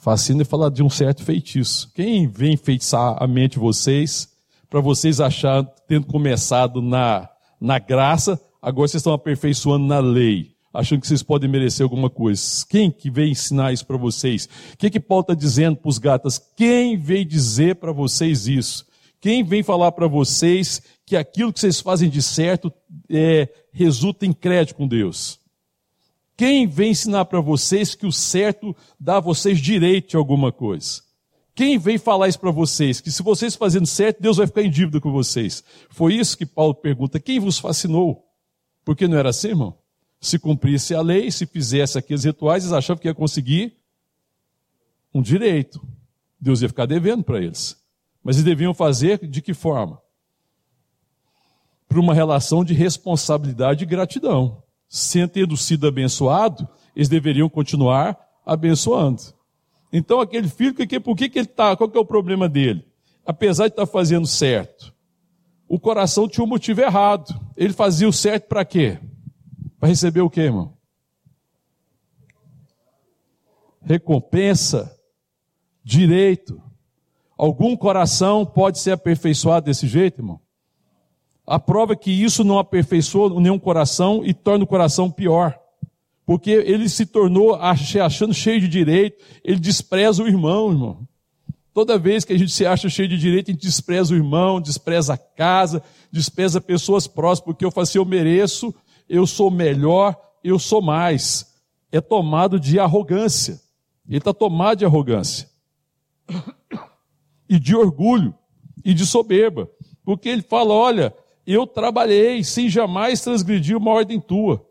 Fascina é falar de um certo feitiço. Quem vem enfeitiçar a mente de vocês, para vocês achar, tendo começado na, na graça, agora vocês estão aperfeiçoando na lei achando que vocês podem merecer alguma coisa. Quem que veio ensinar isso para vocês? O que, que Paulo está dizendo para os gatas? Quem veio dizer para vocês isso? Quem vem falar para vocês que aquilo que vocês fazem de certo é, resulta em crédito com Deus? Quem vem ensinar para vocês que o certo dá a vocês direito de alguma coisa? Quem vem falar isso para vocês? Que se vocês fazendo certo, Deus vai ficar em dívida com vocês. Foi isso que Paulo pergunta. Quem vos fascinou? Porque não era assim, irmão? Se cumprisse a lei, se fizesse aqueles rituais, eles achavam que ia conseguir um direito. Deus ia ficar devendo para eles. Mas eles deviam fazer de que forma? Por uma relação de responsabilidade e gratidão. Sem ter sido abençoado, eles deveriam continuar abençoando. Então aquele filho, por que, que ele está? Qual que é o problema dele? Apesar de estar tá fazendo certo, o coração tinha um motivo errado. Ele fazia o certo para quê? Para receber o quê, irmão? Recompensa, direito. Algum coração pode ser aperfeiçoado desse jeito, irmão? A prova é que isso não aperfeiçoa nenhum coração e torna o coração pior. Porque ele se tornou achando cheio de direito, ele despreza o irmão, irmão. Toda vez que a gente se acha cheio de direito, a gente despreza o irmão, despreza a casa, despreza pessoas próximas, porque eu faço assim, eu mereço, eu sou melhor, eu sou mais. É tomado de arrogância. Ele está tomado de arrogância e de orgulho e de soberba, porque ele fala: Olha, eu trabalhei sem jamais transgredir uma ordem tua.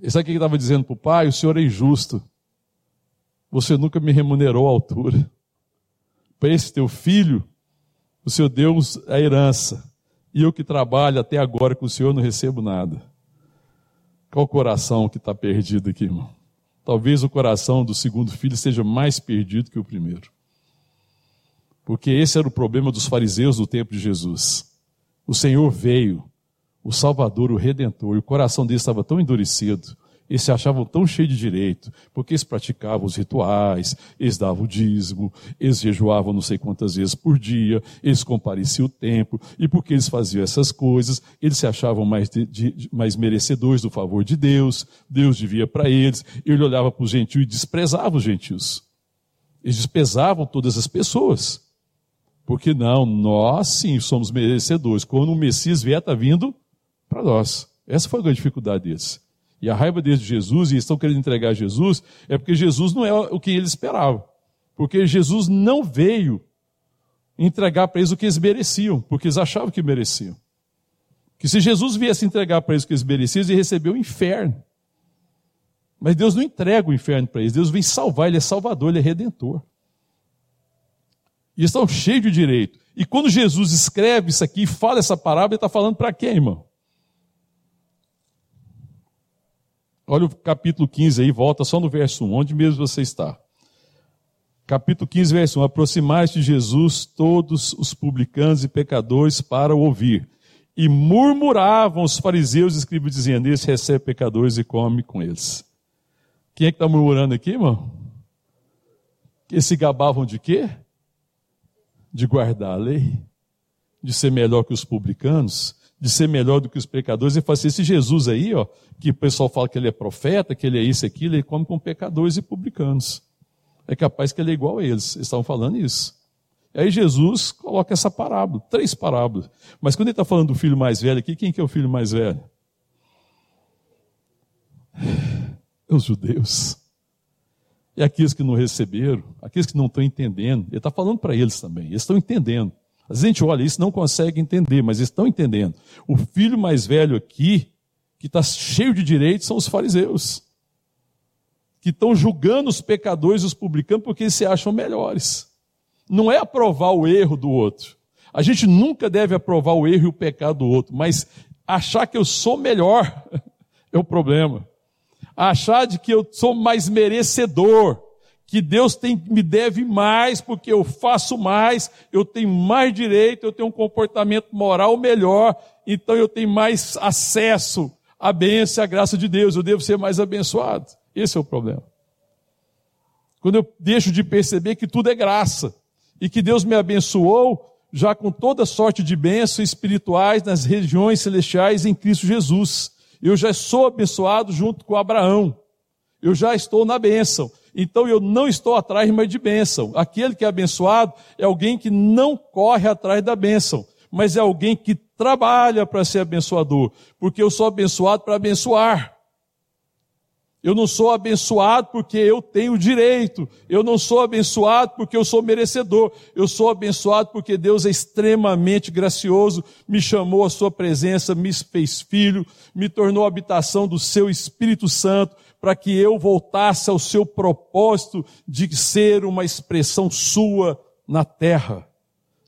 E sabe o que ele estava dizendo para o pai? O senhor é injusto. Você nunca me remunerou à altura. Para esse teu filho, o senhor deu a herança. E eu que trabalho até agora com o senhor não recebo nada. Qual o coração que está perdido aqui, irmão? Talvez o coração do segundo filho seja mais perdido que o primeiro. Porque esse era o problema dos fariseus do tempo de Jesus. O Senhor veio, o Salvador, o Redentor, e o coração deles estava tão endurecido, eles se achavam tão cheios de direito, porque eles praticavam os rituais, eles davam o dízimo, eles jejuavam não sei quantas vezes por dia, eles compareciam o tempo, e porque eles faziam essas coisas, eles se achavam mais, de, de, mais merecedores do favor de Deus, Deus devia para eles, ele olhava para os gentios e desprezava os gentios. Eles desprezavam todas as pessoas. Porque não, nós sim somos merecedores. Quando o Messias vier, está vindo para nós. Essa foi a grande dificuldade deles. E a raiva deles de Jesus, e estão querendo entregar Jesus, é porque Jesus não é o que eles esperavam. Porque Jesus não veio entregar para eles o que eles mereciam, porque eles achavam que mereciam. Que se Jesus viesse entregar para eles o que eles mereciam, eles iam receber o inferno. Mas Deus não entrega o inferno para eles, Deus vem salvar, Ele é salvador, Ele é redentor. E estão cheios de direito. E quando Jesus escreve isso aqui, fala essa parábola, ele está falando para quem, irmão? Olha o capítulo 15 aí, volta só no verso 1, onde mesmo você está. Capítulo 15, verso 1. Aproximaste de Jesus todos os publicanos e pecadores para o ouvir. E murmuravam os fariseus e escribas, dizendo: Esse recebe pecadores e come com eles. Quem é que está murmurando aqui, irmão? Que se gabavam de quê? De guardar a lei, de ser melhor que os publicanos, de ser melhor do que os pecadores. E fala assim, esse Jesus aí, ó, que o pessoal fala que ele é profeta, que ele é isso e aquilo, ele come com pecadores e publicanos. É capaz que ele é igual a eles. Eles estavam falando isso. E aí Jesus coloca essa parábola, três parábolas. Mas quando ele está falando do filho mais velho aqui, quem que é o filho mais velho? É os judeus. E aqueles que não receberam, aqueles que não estão entendendo, ele está falando para eles também, eles estão entendendo. Às vezes a gente olha isso não consegue entender, mas estão entendendo. O filho mais velho aqui, que está cheio de direitos, são os fariseus. Que estão julgando os pecadores e os publicanos porque eles se acham melhores. Não é aprovar o erro do outro. A gente nunca deve aprovar o erro e o pecado do outro, mas achar que eu sou melhor (laughs) é o problema achar de que eu sou mais merecedor, que Deus tem, me deve mais porque eu faço mais, eu tenho mais direito, eu tenho um comportamento moral melhor, então eu tenho mais acesso à bênção à graça de Deus, eu devo ser mais abençoado. Esse é o problema. Quando eu deixo de perceber que tudo é graça e que Deus me abençoou já com toda sorte de bênçãos espirituais nas regiões celestiais em Cristo Jesus. Eu já sou abençoado junto com Abraão. Eu já estou na bênção. Então eu não estou atrás mais de bênção. Aquele que é abençoado é alguém que não corre atrás da bênção, mas é alguém que trabalha para ser abençoador, porque eu sou abençoado para abençoar. Eu não sou abençoado porque eu tenho direito. Eu não sou abençoado porque eu sou merecedor. Eu sou abençoado porque Deus é extremamente gracioso, me chamou à sua presença, me fez filho, me tornou habitação do seu Espírito Santo, para que eu voltasse ao seu propósito de ser uma expressão sua na terra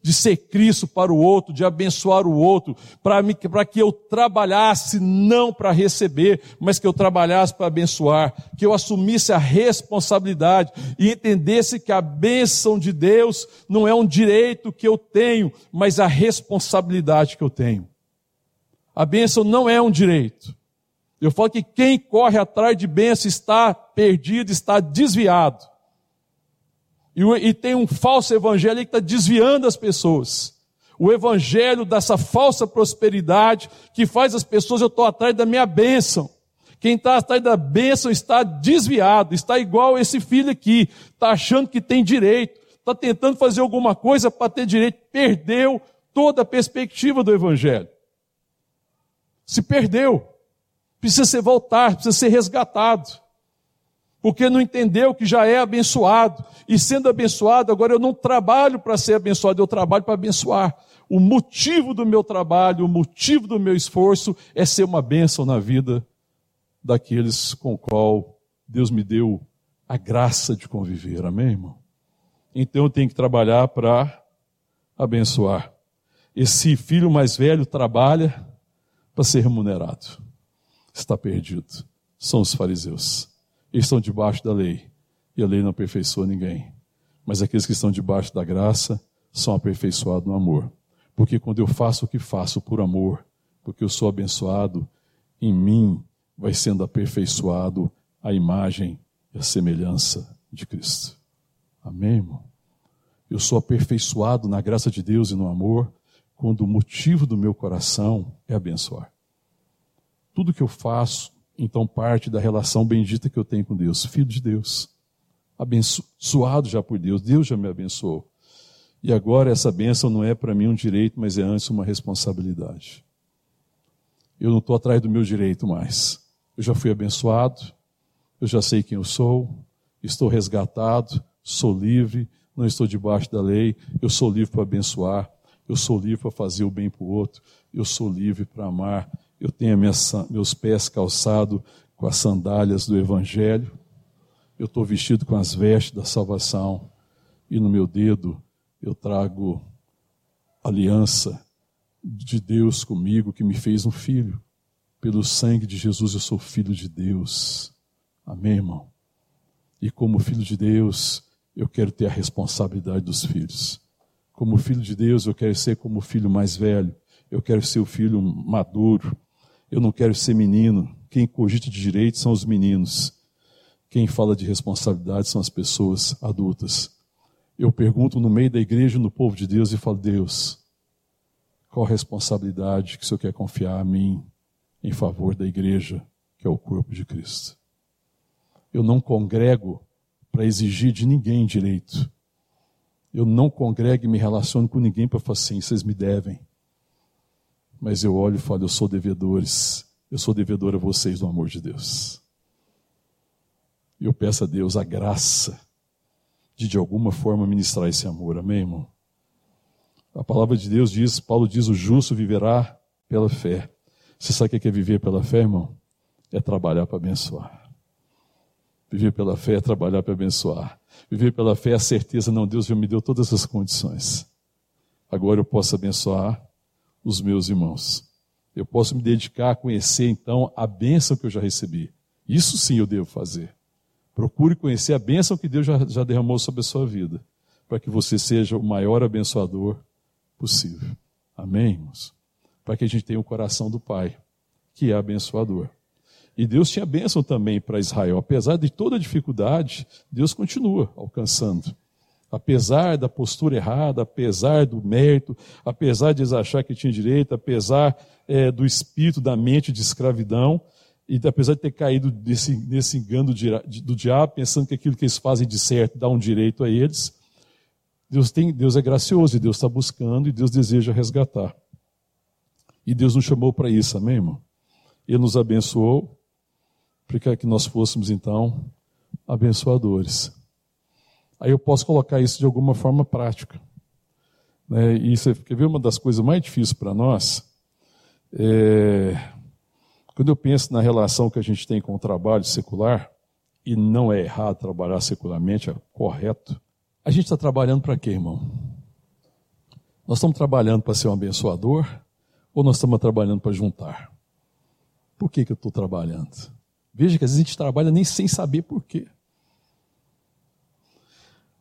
de ser Cristo para o outro, de abençoar o outro, para que eu trabalhasse não para receber, mas que eu trabalhasse para abençoar, que eu assumisse a responsabilidade e entendesse que a bênção de Deus não é um direito que eu tenho, mas a responsabilidade que eu tenho. A bênção não é um direito. Eu falo que quem corre atrás de bênção está perdido, está desviado. E, e tem um falso evangelho que está desviando as pessoas. O evangelho dessa falsa prosperidade que faz as pessoas, eu estou atrás da minha bênção. Quem está atrás da bênção está desviado, está igual esse filho aqui, está achando que tem direito, está tentando fazer alguma coisa para ter direito, perdeu toda a perspectiva do Evangelho. Se perdeu, precisa ser voltar, precisa ser resgatado porque não entendeu que já é abençoado. E sendo abençoado, agora eu não trabalho para ser abençoado, eu trabalho para abençoar. O motivo do meu trabalho, o motivo do meu esforço é ser uma bênção na vida daqueles com o qual Deus me deu a graça de conviver. Amém, irmão? Então eu tenho que trabalhar para abençoar. Esse filho mais velho trabalha para ser remunerado. Está perdido. São os fariseus. Eles estão debaixo da lei. E a lei não aperfeiçoa ninguém. Mas aqueles que estão debaixo da graça são aperfeiçoados no amor. Porque quando eu faço o que faço por amor, porque eu sou abençoado, em mim vai sendo aperfeiçoado a imagem e a semelhança de Cristo. Amém, irmão? Eu sou aperfeiçoado na graça de Deus e no amor quando o motivo do meu coração é abençoar. Tudo que eu faço, então parte da relação bendita que eu tenho com Deus, filho de Deus, abençoado já por Deus, Deus já me abençoou. E agora essa bênção não é para mim um direito, mas é antes uma responsabilidade. Eu não estou atrás do meu direito mais. Eu já fui abençoado, eu já sei quem eu sou, estou resgatado, sou livre, não estou debaixo da lei, eu sou livre para abençoar, eu sou livre para fazer o bem para o outro, eu sou livre para amar, eu tenho meus pés calçados com as sandálias do Evangelho, eu estou vestido com as vestes da salvação, e no meu dedo eu trago aliança de Deus comigo, que me fez um filho. Pelo sangue de Jesus eu sou filho de Deus. Amém, irmão? E como filho de Deus, eu quero ter a responsabilidade dos filhos. Como filho de Deus, eu quero ser como o filho mais velho. Eu quero ser o filho maduro. Eu não quero ser menino. Quem cogita de direito são os meninos. Quem fala de responsabilidade são as pessoas adultas. Eu pergunto no meio da igreja, no povo de Deus, e falo: Deus, qual a responsabilidade que o Senhor quer confiar a mim em favor da igreja, que é o corpo de Cristo? Eu não congrego para exigir de ninguém direito. Eu não congrego e me relaciono com ninguém para falar assim: vocês me devem. Mas eu olho e falo, eu sou devedores. Eu sou devedor a vocês do amor de Deus. E eu peço a Deus a graça de de alguma forma ministrar esse amor. Amém, irmão? A palavra de Deus diz, Paulo diz, o justo viverá pela fé. Você sabe o que é viver pela fé, irmão? É trabalhar para abençoar. Viver pela fé é trabalhar para abençoar. Viver pela fé é a certeza, não, Deus já me deu todas as condições. Agora eu posso abençoar os meus irmãos. Eu posso me dedicar a conhecer então a bênção que eu já recebi. Isso sim eu devo fazer. Procure conhecer a bênção que Deus já, já derramou sobre a sua vida, para que você seja o maior abençoador possível. Amém, irmãos? Para que a gente tenha o coração do Pai, que é abençoador. E Deus tinha bênção também para Israel. Apesar de toda dificuldade, Deus continua alcançando apesar da postura errada, apesar do mérito, apesar de eles achar que tinha direito, apesar é, do espírito da mente de escravidão, E apesar de ter caído nesse, nesse engano do, diabo, pensando que aquilo que eles fazem de certo dá um direito a eles, Deus, tem, Deus é gracioso e Deus está buscando e Deus deseja resgatar. E Deus nos chamou para isso, amém, irmão? Ele nos abençoou para que nós fôssemos, então, abençoadores. Aí eu posso colocar isso de alguma forma prática. Né? E você quer ver uma das coisas mais difíceis para nós? É, quando eu penso na relação que a gente tem com o trabalho secular, e não é errado trabalhar secularmente, é correto, a gente está trabalhando para quê, irmão? Nós estamos trabalhando para ser um abençoador ou nós estamos trabalhando para juntar? Por que, que eu estou trabalhando? Veja que às vezes a gente trabalha nem sem saber por quê.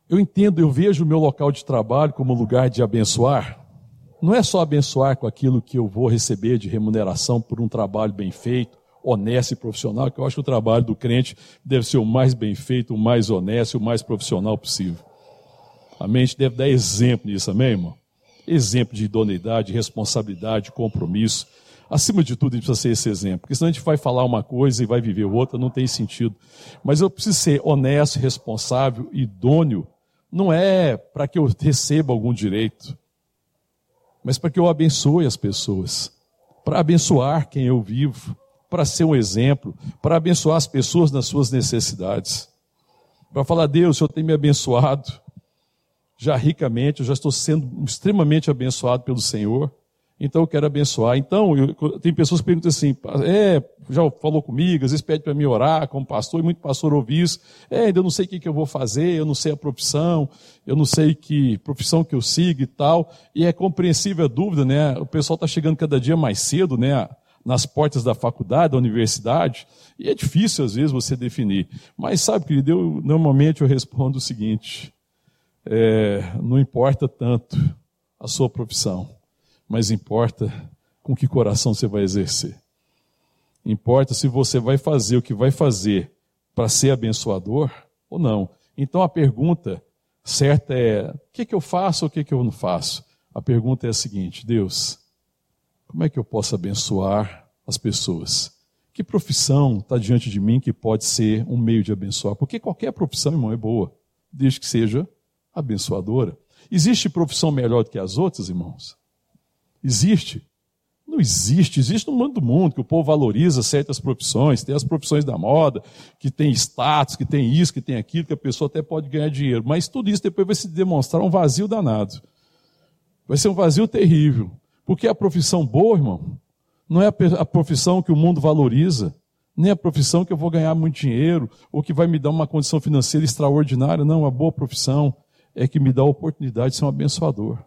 Eu entendo, eu vejo o meu local de trabalho como lugar de abençoar. Não é só abençoar com aquilo que eu vou receber de remuneração por um trabalho bem feito, honesto e profissional, que eu acho que o trabalho do crente deve ser o mais bem feito, o mais honesto o mais profissional possível. A gente deve dar exemplo nisso, amém, irmão? Exemplo de idoneidade, responsabilidade, compromisso. Acima de tudo, a gente precisa ser esse exemplo, porque senão a gente vai falar uma coisa e vai viver outra, não tem sentido. Mas eu preciso ser honesto, responsável, idôneo não é para que eu receba algum direito, mas para que eu abençoe as pessoas, para abençoar quem eu vivo, para ser um exemplo, para abençoar as pessoas nas suas necessidades. Para falar, Deus, o Senhor tem me abençoado, já ricamente, eu já estou sendo extremamente abençoado pelo Senhor então eu quero abençoar. Então, eu, tem pessoas que perguntam assim, é, já falou comigo, às vezes pede para me orar como pastor, e muito pastor ouve isso, é, ainda não sei o que, que eu vou fazer, eu não sei a profissão, eu não sei que profissão que eu sigo e tal, e é compreensível a dúvida, né, o pessoal está chegando cada dia mais cedo, né, nas portas da faculdade, da universidade, e é difícil às vezes você definir. Mas sabe, querido, eu, normalmente eu respondo o seguinte, é, não importa tanto a sua profissão, mas importa com que coração você vai exercer. Importa se você vai fazer o que vai fazer para ser abençoador ou não. Então a pergunta certa é: o que, que eu faço ou o que, que eu não faço? A pergunta é a seguinte: Deus, como é que eu posso abençoar as pessoas? Que profissão está diante de mim que pode ser um meio de abençoar? Porque qualquer profissão, irmão, é boa, desde que seja abençoadora. Existe profissão melhor do que as outras, irmãos? Existe? Não existe. Existe no mundo do mundo que o povo valoriza certas profissões, tem as profissões da moda, que tem status, que tem isso, que tem aquilo, que a pessoa até pode ganhar dinheiro. Mas tudo isso depois vai se demonstrar um vazio danado. Vai ser um vazio terrível. Porque a profissão boa, irmão, não é a profissão que o mundo valoriza, nem a profissão que eu vou ganhar muito dinheiro, ou que vai me dar uma condição financeira extraordinária. Não, a boa profissão é que me dá a oportunidade de ser um abençoador.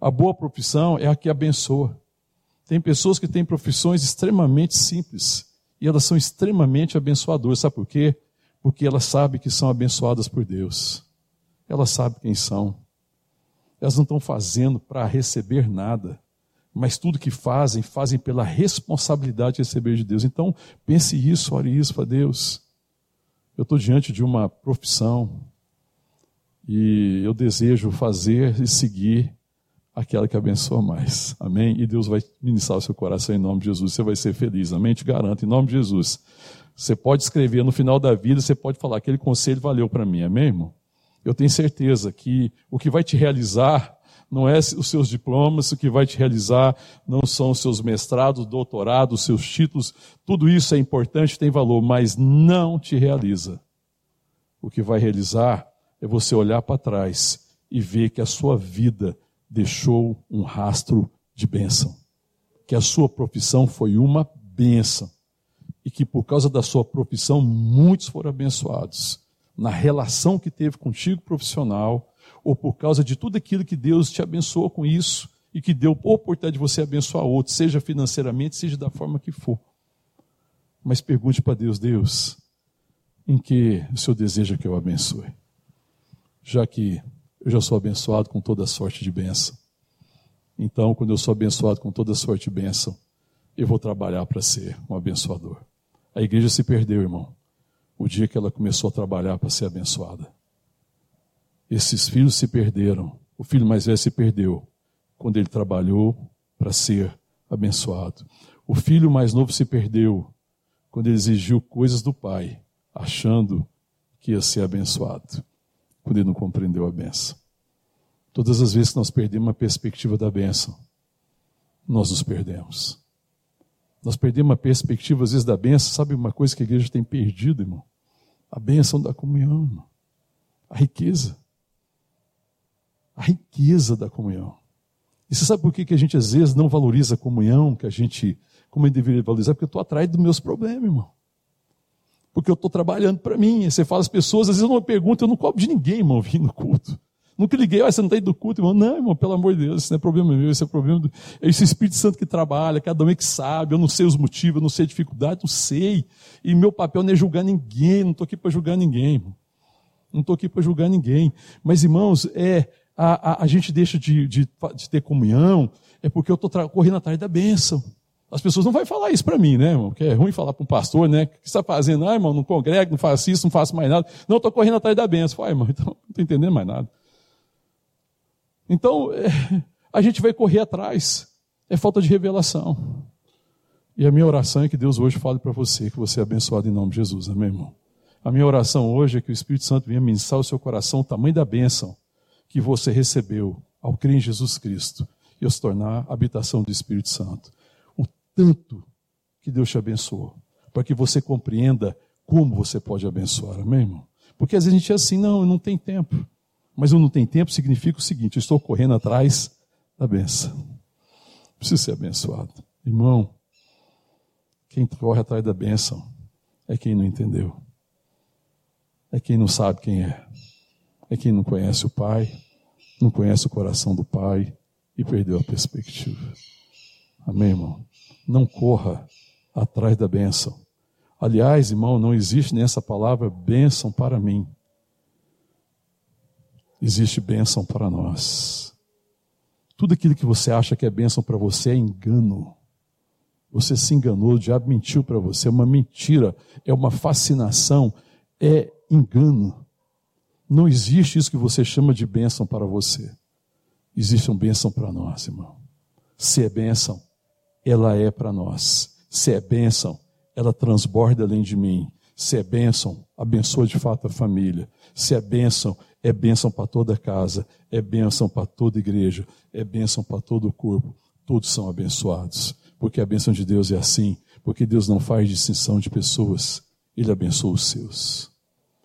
A boa profissão é a que abençoa. Tem pessoas que têm profissões extremamente simples e elas são extremamente abençoadoras. Sabe por quê? Porque elas sabem que são abençoadas por Deus. Elas sabem quem são. Elas não estão fazendo para receber nada, mas tudo que fazem, fazem pela responsabilidade de receber de Deus. Então, pense isso, ore isso para Deus. Eu estou diante de uma profissão e eu desejo fazer e seguir aquela que abençoa mais. Amém? E Deus vai ministrar o seu coração em nome de Jesus. Você vai ser feliz. Amém? Te garanto, em nome de Jesus. Você pode escrever no final da vida, você pode falar, aquele conselho valeu para mim. Amém, irmão? Eu tenho certeza que o que vai te realizar não é os seus diplomas, o que vai te realizar não são os seus mestrados, doutorados, os seus títulos. Tudo isso é importante, tem valor, mas não te realiza. O que vai realizar é você olhar para trás e ver que a sua vida deixou um rastro de bênção. Que a sua profissão foi uma bênção. E que por causa da sua profissão, muitos foram abençoados. Na relação que teve contigo profissional, ou por causa de tudo aquilo que Deus te abençoou com isso, e que deu oportunidade de você abençoar outros, seja financeiramente, seja da forma que for. Mas pergunte para Deus, Deus, em que o Senhor deseja que eu abençoe? Já que eu já sou abençoado com toda sorte de bênção. Então, quando eu sou abençoado com toda sorte de bênção, eu vou trabalhar para ser um abençoador. A igreja se perdeu, irmão, o dia que ela começou a trabalhar para ser abençoada. Esses filhos se perderam. O filho mais velho se perdeu quando ele trabalhou para ser abençoado. O filho mais novo se perdeu quando ele exigiu coisas do Pai, achando que ia ser abençoado, quando ele não compreendeu a benção. Todas as vezes que nós perdemos a perspectiva da benção, nós nos perdemos. Nós perdemos a perspectiva, às vezes, da benção. Sabe uma coisa que a igreja tem perdido, irmão? A benção da comunhão, irmão. A riqueza. A riqueza da comunhão. E você sabe por que, que a gente às vezes não valoriza a comunhão, que a gente, como gente deveria valorizar? Porque eu estou atrás dos meus problemas, irmão. Porque eu estou trabalhando para mim. você fala as pessoas, às vezes eu não pergunto, eu não cobro de ninguém, irmão, vir no culto. Nunca liguei, ah, você não está indo do culto, irmão. Não, irmão, pelo amor de Deus, isso não é problema meu, isso é problema do. É esse Espírito Santo que trabalha, cada um é que sabe, eu não sei os motivos, eu não sei a dificuldade, não sei. E meu papel não é julgar ninguém, não estou aqui para julgar ninguém, irmão. Não estou aqui para julgar ninguém. Mas, irmãos, é, a, a, a gente deixa de, de, de, ter comunhão, é porque eu estou correndo atrás da bênção. As pessoas não vão falar isso para mim, né, irmão? Que é ruim falar para um pastor, né? O que você está fazendo? Ah, irmão, não congrego, não faço isso, não faço mais nada. Não, estou correndo atrás da bênção. Fala, irmão, (laughs) então não estou entendendo mais nada. Então, é, a gente vai correr atrás. É falta de revelação. E a minha oração é que Deus hoje fale para você, que você é abençoado em nome de Jesus, amém, irmão? A minha oração hoje é que o Espírito Santo venha ministrar o seu coração o tamanho da bênção que você recebeu ao crer em Jesus Cristo e se tornar habitação do Espírito Santo. Tanto que Deus te abençoou, para que você compreenda como você pode abençoar, amém, irmão? Porque às vezes a gente é assim, não, não tem tempo. Mas eu não tenho tempo significa o seguinte: eu estou correndo atrás da benção. Preciso ser abençoado. Irmão, quem corre atrás da bênção é quem não entendeu. É quem não sabe quem é. É quem não conhece o Pai, não conhece o coração do Pai e perdeu a perspectiva. Amém, irmão? Não corra atrás da bênção. Aliás, irmão, não existe nessa palavra bênção para mim existe bênção para nós. Tudo aquilo que você acha que é bênção para você é engano. Você se enganou, o diabo mentiu para você, é uma mentira, é uma fascinação, é engano. Não existe isso que você chama de bênção para você. Existe uma bênção para nós, irmão. Se é bênção, ela é para nós. Se é bênção, ela transborda além de mim. Se é bênção, abençoa de fato a família. Se é bênção, é bênção para toda casa, é bênção para toda igreja, é bênção para todo o corpo. Todos são abençoados, porque a bênção de Deus é assim, porque Deus não faz distinção de pessoas, Ele abençoa os seus.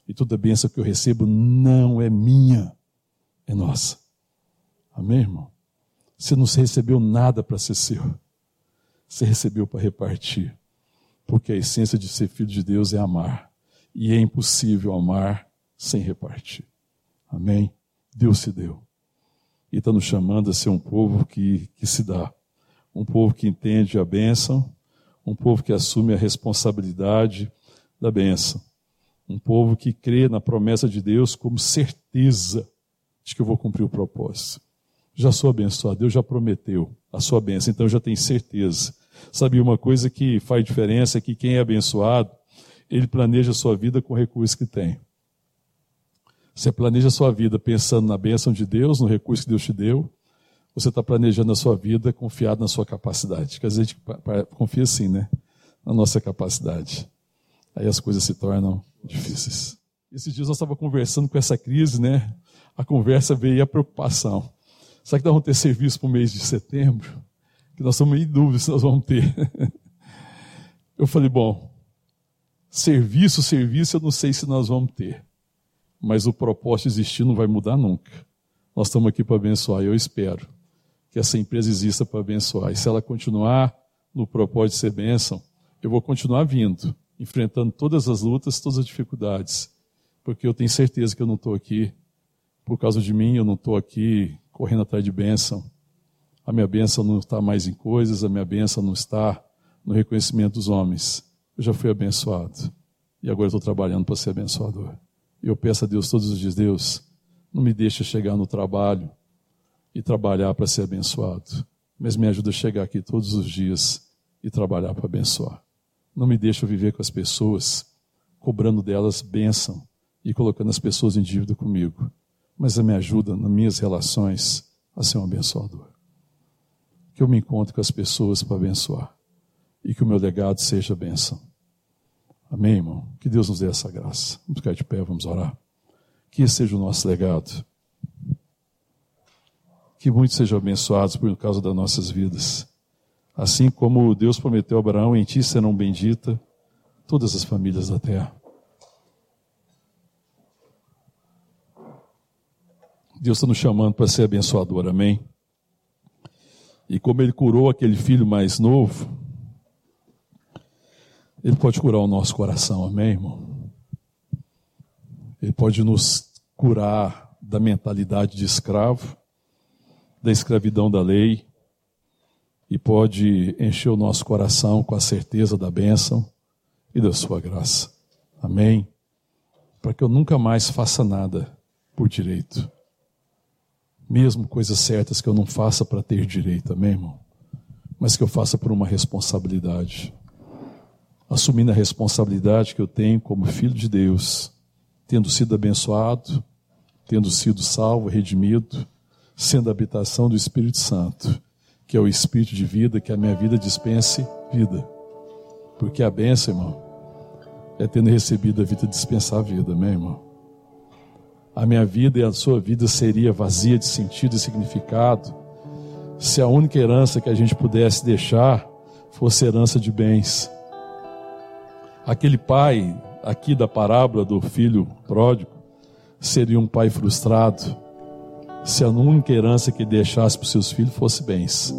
E toda bênção que eu recebo não é minha, é nossa. Amém, irmão? Você não recebeu nada para ser seu, você recebeu para repartir, porque a essência de ser filho de Deus é amar, e é impossível amar sem repartir. Amém? Deus se deu. E está nos chamando a ser um povo que, que se dá. Um povo que entende a bênção, um povo que assume a responsabilidade da bênção. Um povo que crê na promessa de Deus como certeza de que eu vou cumprir o propósito. Já sou abençoado, Deus já prometeu a sua bênção, então eu já tenho certeza. Sabe uma coisa que faz diferença é que quem é abençoado, ele planeja a sua vida com o recurso que tem. Você planeja a sua vida pensando na bênção de Deus, no recurso que Deus te deu. Você está planejando a sua vida confiado na sua capacidade. Quer dizer, a gente confia assim, né? Na nossa capacidade. Aí as coisas se tornam difíceis. Esses dias nós estávamos conversando com essa crise, né? A conversa veio a preocupação. Será que nós vamos ter serviço para o mês de setembro? Que nós estamos em dúvida se nós vamos ter. Eu falei, bom, serviço, serviço, eu não sei se nós vamos ter mas o propósito de existir não vai mudar nunca. Nós estamos aqui para abençoar, e eu espero que essa empresa exista para abençoar. E se ela continuar no propósito de ser bênção, eu vou continuar vindo, enfrentando todas as lutas, todas as dificuldades, porque eu tenho certeza que eu não estou aqui por causa de mim, eu não estou aqui correndo atrás de bênção. A minha bênção não está mais em coisas, a minha bênção não está no reconhecimento dos homens. Eu já fui abençoado e agora estou trabalhando para ser abençoador. Eu peço a Deus todos os dias, Deus, não me deixe chegar no trabalho e trabalhar para ser abençoado, mas me ajuda a chegar aqui todos os dias e trabalhar para abençoar. Não me deixe viver com as pessoas, cobrando delas bênção e colocando as pessoas em dívida comigo, mas me ajuda nas minhas relações a ser um abençoador. Que eu me encontre com as pessoas para abençoar e que o meu legado seja bênção. Amém, irmão? Que Deus nos dê essa graça. Vamos ficar de pé, vamos orar. Que esse seja o nosso legado. Que muitos sejam abençoados por causa das nossas vidas. Assim como Deus prometeu a Abraão, em ti serão benditas todas as famílias da terra. Deus está nos chamando para ser abençoador, amém? E como Ele curou aquele filho mais novo, Ele pode curar o nosso coração, amém, irmão? Ele pode nos curar da mentalidade de escravo, da escravidão da lei, e pode encher o nosso coração com a certeza da bênção e da sua graça. Amém? Para que eu nunca mais faça nada por direito mesmo coisas certas que eu não faça para ter direito, amém, irmão? Mas que eu faça por uma responsabilidade. Assumindo a responsabilidade que eu tenho como filho de Deus, tendo sido abençoado, tendo sido salvo, redimido, sendo a habitação do Espírito Santo, que é o Espírito de vida, que a minha vida dispense vida. Porque a benção, irmão, é tendo recebido a vida dispensar a vida, amém, irmão? A minha vida e a sua vida seria vazia de sentido e significado se a única herança que a gente pudesse deixar fosse herança de bens. Aquele pai aqui da parábola do filho pródigo seria um pai frustrado se a única herança que deixasse para os seus filhos fosse bens,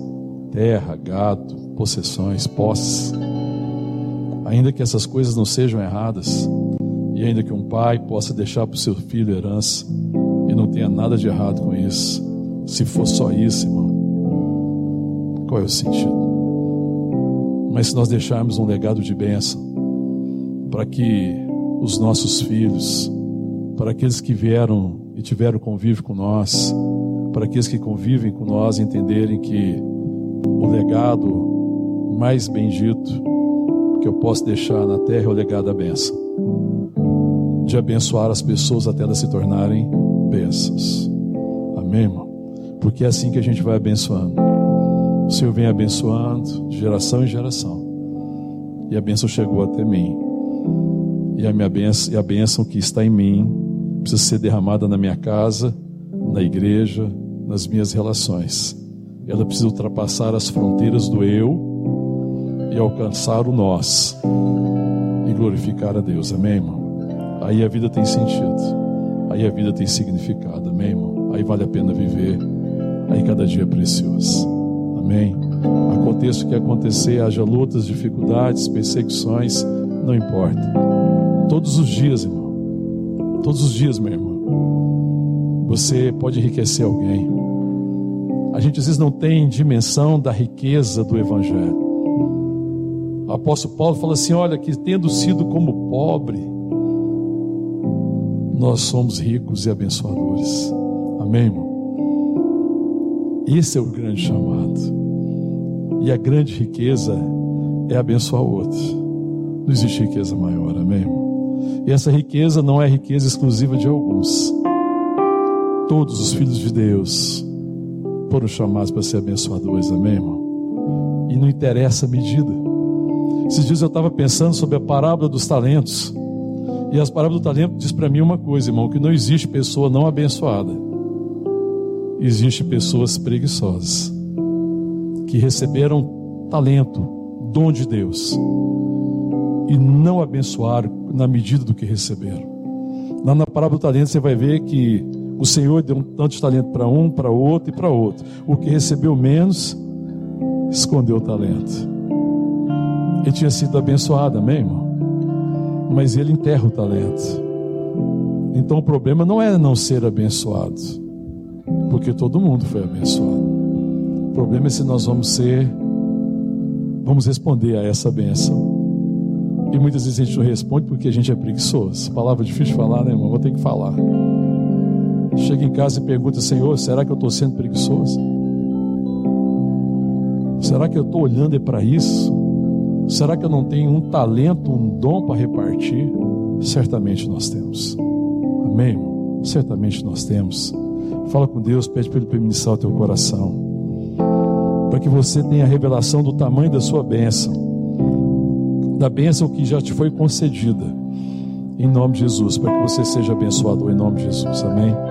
terra, gado, possessões, posses. Ainda que essas coisas não sejam erradas, e ainda que um pai possa deixar para o seu filho herança, e não tenha nada de errado com isso, se for só isso, irmão, qual é o sentido? Mas se nós deixarmos um legado de bênção, para que os nossos filhos, para aqueles que vieram e tiveram convívio com nós, para aqueles que convivem com nós entenderem que o legado mais bendito que eu posso deixar na terra é o legado da bênção de abençoar as pessoas até elas se tornarem bênçãos. Amém, irmão? Porque é assim que a gente vai abençoando. O Senhor vem abençoando de geração em geração. E a bênção chegou até mim. E a minha bênção, e a bênção que está em mim precisa ser derramada na minha casa, na igreja, nas minhas relações. Ela precisa ultrapassar as fronteiras do eu e alcançar o nós e glorificar a Deus. Amém, irmão? Aí a vida tem sentido, aí a vida tem significado, amém, irmão? Aí vale a pena viver, aí cada dia é precioso, amém? Aconteça o que acontecer, haja lutas, dificuldades, perseguições, não importa, todos os dias, irmão, todos os dias, meu irmão, você pode enriquecer alguém. A gente às vezes não tem dimensão da riqueza do Evangelho. O apóstolo Paulo fala assim: olha, que tendo sido como pobre, nós somos ricos e abençoadores. Amém, irmão? Esse é o grande chamado. E a grande riqueza é abençoar o outro. Não existe riqueza maior, amém, irmão? E essa riqueza não é riqueza exclusiva de alguns. Todos os filhos de Deus foram chamados para ser abençoadores, amém, irmão? E não interessa a medida. Esses dias eu estava pensando sobre a parábola dos talentos. E as parábolas do talento diz para mim uma coisa, irmão, que não existe pessoa não abençoada. Existe pessoas preguiçosas que receberam talento, dom de Deus e não abençoaram na medida do que receberam. Lá na parábola do talento você vai ver que o Senhor deu tanto de talento para um, para outro e para outro. O que recebeu menos escondeu o talento. Ele tinha sido abençoado, amém, irmão? Mas ele enterra o talento. Então o problema não é não ser abençoado, porque todo mundo foi abençoado. O problema é se nós vamos ser, vamos responder a essa benção. E muitas vezes a gente não responde porque a gente é preguiçoso. Palavra difícil de falar, né, irmão? Vou ter que falar. Chega em casa e pergunta, Senhor, será que eu estou sendo preguiçoso? Será que eu estou olhando para isso? Será que eu não tenho um talento, um dom para repartir? Certamente nós temos. Amém? Certamente nós temos. Fala com Deus, pede para Ele permissar o teu coração. Para que você tenha a revelação do tamanho da sua bênção. da bênção que já te foi concedida. Em nome de Jesus, para que você seja abençoado em nome de Jesus. Amém.